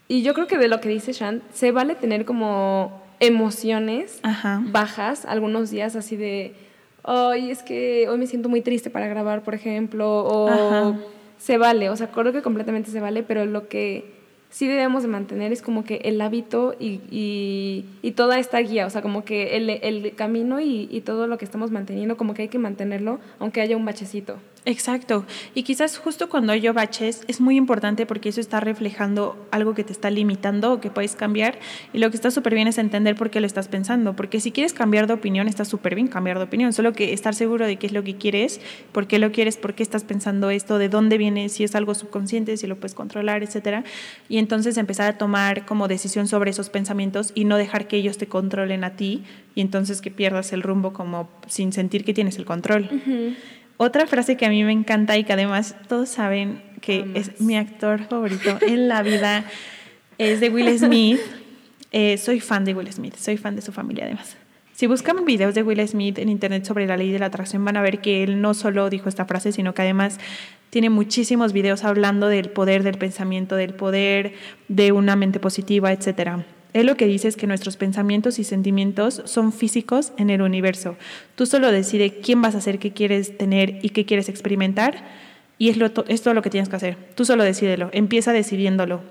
Y yo creo que de lo que dice Shan, se vale tener como emociones bajas algunos días así de, ay, es que hoy me siento muy triste para grabar, por ejemplo, o se vale, o sea, creo que completamente se vale, pero lo que sí debemos de mantener es como que el hábito y, y, toda esta guía, o sea, como que el, el camino y, y, todo lo que estamos manteniendo, como que hay que mantenerlo, aunque haya un bachecito. Exacto. Y quizás justo cuando hay baches es muy importante porque eso está reflejando algo que te está limitando o que puedes cambiar. Y lo que está súper bien es entender por qué lo estás pensando. Porque si quieres cambiar de opinión, está súper bien cambiar de opinión. Solo que estar seguro de qué es lo que quieres, por qué lo quieres, por qué estás pensando esto, de dónde viene, si es algo subconsciente, si lo puedes controlar, etcétera. Y entonces empezar a tomar como decisión sobre esos pensamientos y no dejar que ellos te controlen a ti y entonces que pierdas el rumbo como sin sentir que tienes el control. Otra frase que a mí me encanta y que además todos saben que es mi actor favorito en la vida es de Will Smith. Eh, soy fan de Will Smith, soy fan de su familia además. Si buscan videos de Will Smith en internet sobre la ley de la atracción van a ver que él no solo dijo esta frase, sino que además tiene muchísimos videos hablando del poder del pensamiento, del poder de una mente positiva, etcétera. Él lo que dice es que nuestros pensamientos y sentimientos son físicos en el universo. Tú solo decides quién vas a ser, qué quieres tener y qué quieres experimentar. Y es, lo, todo lo que tienes que hacer. Tú solo decídelo. Empieza decidiéndolo.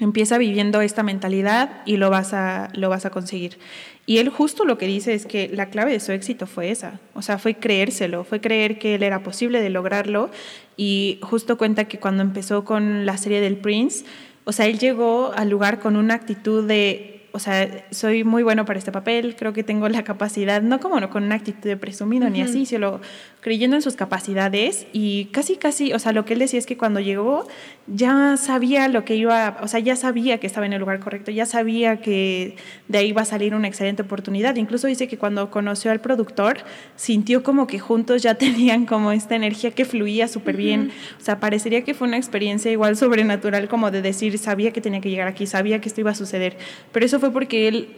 Empieza viviendo esta mentalidad y lo vas, a, lo vas a conseguir. Y él justo lo que dice es que la clave de su éxito fue esa. O sea, fue creérselo, fue creer que él era posible de lograrlo. Y justo cuenta que cuando empezó con la serie del Prince, o sea, él llegó al lugar con una actitud de o sea, soy muy bueno para este papel, creo que tengo la capacidad, no como no con una actitud de presumido ni así, sino creyendo en sus capacidades y casi, casi, o sea, lo que él decía es que cuando llegó ya sabía lo que iba, o sea, ya sabía que estaba en el lugar correcto, ya sabía que de ahí iba a salir una excelente oportunidad. Incluso dice que cuando conoció al productor, sintió como que juntos ya tenían como esta energía que fluía súper bien. O sea, parecería que fue una experiencia igual sobrenatural como de decir, sabía que tenía que llegar aquí, sabía que esto iba a suceder. Pero eso fue porque él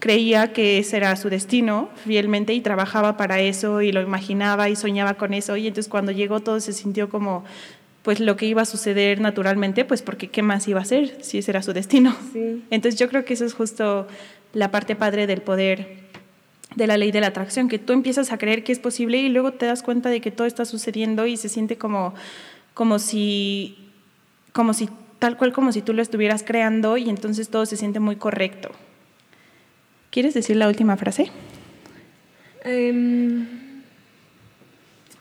creía que ese era su destino fielmente y trabajaba para eso y lo imaginaba y soñaba con eso y entonces cuando llegó todo se sintió como pues lo que iba a suceder naturalmente, pues porque qué más iba a ser si ese era su destino. Entonces yo creo que eso es justo la parte padre del poder de la ley de la atracción, que tú empiezas a creer que es posible y luego te das cuenta de que todo está sucediendo y se siente como, como si como si tal cual como si tú lo estuvieras creando y entonces todo se siente muy correcto. ¿Quieres decir la última frase? Em,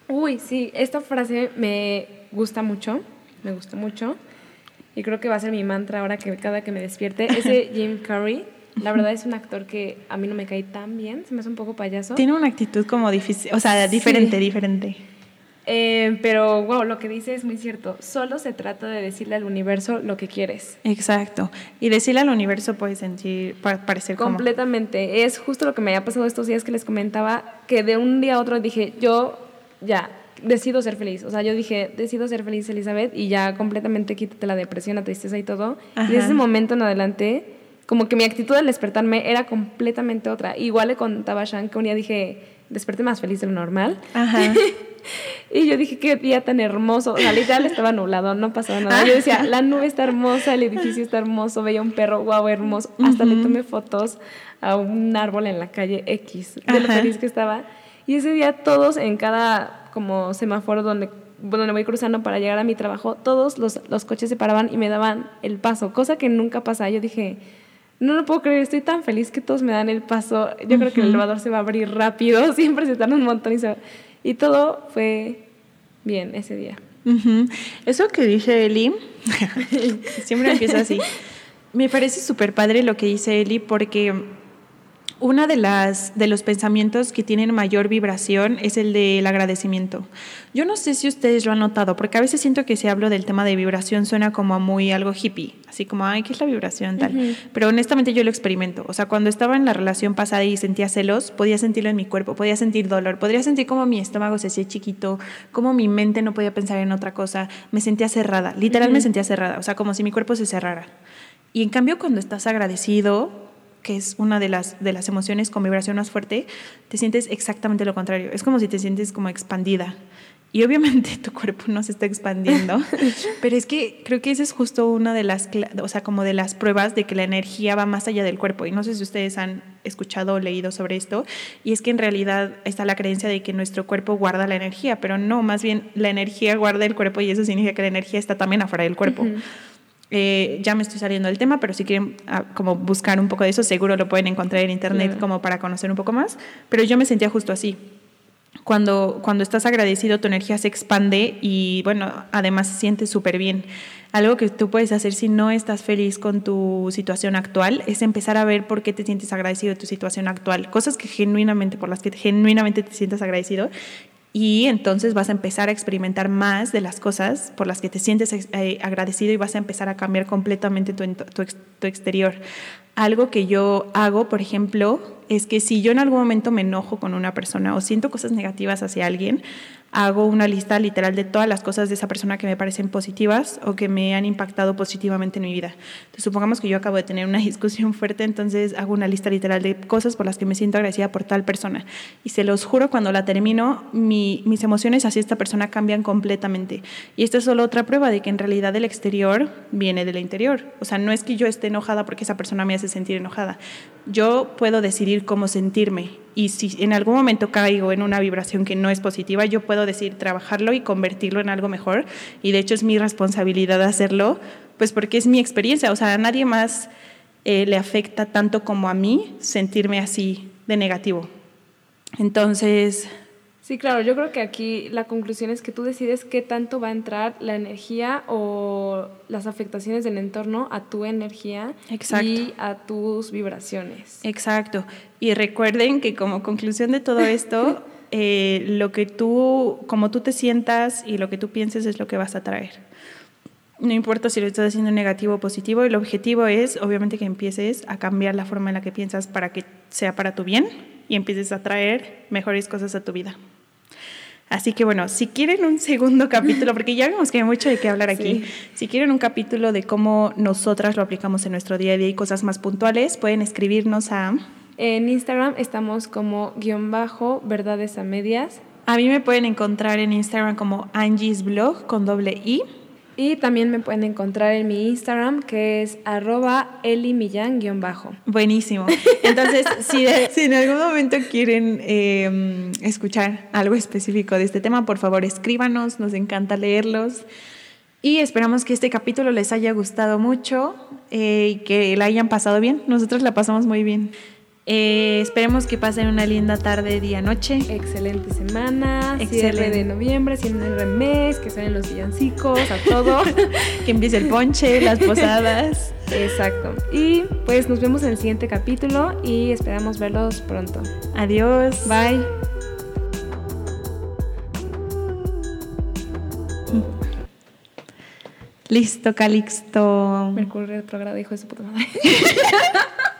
uy, sí, esta frase me gusta mucho, me gusta mucho. Y creo que va a ser mi mantra ahora que cada que me despierte. Ese Jim Carrey, la verdad es un actor que a mí no me cae tan bien, se me hace un poco payaso. Tiene una actitud como difícil, o sea, diferente, diferente. Eh, pero, wow, lo que dice es muy cierto. Solo se trata de decirle al universo lo que quieres. Exacto. Y decirle al universo puede sentir, parecer Completamente. Es justo lo que me ha pasado estos días que les comentaba, que de un día a otro dije, yo ya, decido ser feliz. O sea, yo dije, decido ser feliz, Elizabeth, y ya completamente quítate la depresión, la tristeza y todo. Y desde ese momento en adelante, como que mi actitud al despertarme era completamente otra. Igual le contaba a Shan que un día dije, desperté más feliz de lo normal. Ajá. y yo dije, qué día tan hermoso. O sea, literal estaba nublado, no pasaba nada. Yo decía, la nube está hermosa, el edificio está hermoso, veía un perro, wow, hermoso. Hasta le tomé fotos a un árbol en la calle X, de lo feliz que estaba. Y ese día todos en cada como semáforo donde donde voy cruzando para llegar a mi trabajo, todos los, los coches se paraban y me daban el paso, cosa que nunca pasa. Yo dije, no lo puedo creer, estoy tan feliz que todos me dan el paso. Yo creo que el elevador se va a abrir rápido, siempre se tarda un montón y, se y todo fue bien ese día. Eso que dice Eli, siempre empieza así. Me parece súper padre lo que dice Eli porque una de las de los pensamientos que tienen mayor vibración es el del agradecimiento. Yo no sé si ustedes lo han notado, porque a veces siento que si hablo del tema de vibración suena como muy algo hippie, así como, ay, ¿qué es la vibración tal? Pero honestamente yo lo experimento. O sea, cuando estaba en la relación pasada y sentía celos, podía sentirlo en mi cuerpo, podía sentir dolor, podría sentir como mi estómago se hacía chiquito, como mi mente no podía pensar en otra cosa, me sentía cerrada, literal me sentía cerrada, o sea, como si mi cuerpo se cerrara. Y en cambio, cuando estás agradecido, que es una de las, de las emociones con vibración más fuerte, te sientes exactamente lo contrario. Es como si te sientes como expandida. Y obviamente tu cuerpo no se está expandiendo, pero es que creo que esa es justo una de las, o sea, como de las pruebas de que la energía va más allá del cuerpo. Y no sé si ustedes han escuchado o leído sobre esto, y es que en realidad está la creencia de que nuestro cuerpo guarda la energía, pero no, más bien la energía guarda el cuerpo y eso significa que la energía está también afuera del cuerpo. Eh, ya me estoy saliendo del tema, pero si quieren ah, como buscar un poco de eso, seguro lo pueden encontrar en internet como para conocer un poco más. Pero yo me sentía justo así, Cuando, cuando estás agradecido, tu energía se expande y, bueno, además se siente súper bien. Algo que tú puedes hacer si no estás feliz con tu situación actual es empezar a ver por qué te sientes agradecido de tu situación actual. Cosas que genuinamente, por las que genuinamente te sientas agradecido y entonces vas a empezar a experimentar más de las cosas por las que te sientes eh, agradecido y vas a empezar a cambiar completamente tu, tu, tu, exterior. Algo que yo hago, por ejemplo, es que si yo en algún momento me enojo con una persona o siento cosas negativas hacia alguien, hago una lista literal de todas las cosas de esa persona que me parecen positivas o que me han impactado positivamente en mi vida. Entonces, supongamos que yo acabo de tener una discusión fuerte, entonces hago una lista literal de cosas por las que me siento agradecida por tal persona. Y se los juro, cuando la termino, mis emociones hacia esta persona cambian completamente. Y esta es solo otra prueba de que en realidad el exterior viene del interior. O sea, no es que yo esté enojada porque esa persona me hace sentir enojada. Yo puedo decidir cómo sentirme y si en algún momento caigo en una vibración que no es positiva, yo puedo decir trabajarlo y convertirlo en algo mejor. Y de hecho es mi responsabilidad hacerlo, pues porque es mi experiencia. O sea, a nadie más eh, le afecta tanto como a mí sentirme así de negativo. Entonces, Sí, claro, yo creo que aquí la conclusión es que tú decides qué tanto va a entrar la energía o las afectaciones del entorno a tu energía y a tus vibraciones. Exacto. Y recuerden que como conclusión de todo esto, eh, lo que tú, como tú te sientas y lo que tú pienses es lo que vas a traer. No importa si lo estás haciendo negativo o positivo, el objetivo es obviamente que empieces a cambiar la forma en la que piensas para que sea para tu bien y empieces a traer mejores cosas a tu vida. Así que bueno, si quieren un segundo capítulo, porque ya vemos que hay mucho de qué hablar aquí, si quieren un capítulo de cómo nosotras lo aplicamos en nuestro día a día y cosas más puntuales, pueden escribirnos a... En Instagram estamos como guion bajo verdades a medias. A mí me pueden encontrar en Instagram como Angie's Blog con doble I. Y también me pueden encontrar en mi Instagram, que es arroba elimillan-bajo. Buenísimo. Entonces, si, en algún momento quieren em, escuchar algo específico de este tema, por favor escríbanos, nos encanta leerlos. Y esperamos que este capítulo les haya gustado mucho eh, y que la hayan pasado bien. Nosotros la pasamos muy bien. Eh, esperemos que pasen una linda tarde, día, noche. Excelente semana. Excelente. de noviembre, cierre de mes, que salen los villancicos, a todo. que empiece el ponche, las posadas. Exacto. Y pues nos vemos en el siguiente capítulo y esperamos verlos pronto. Adiós. Bye. Listo, Calixto. Mercurio retrogrado, hijo de su puta madre.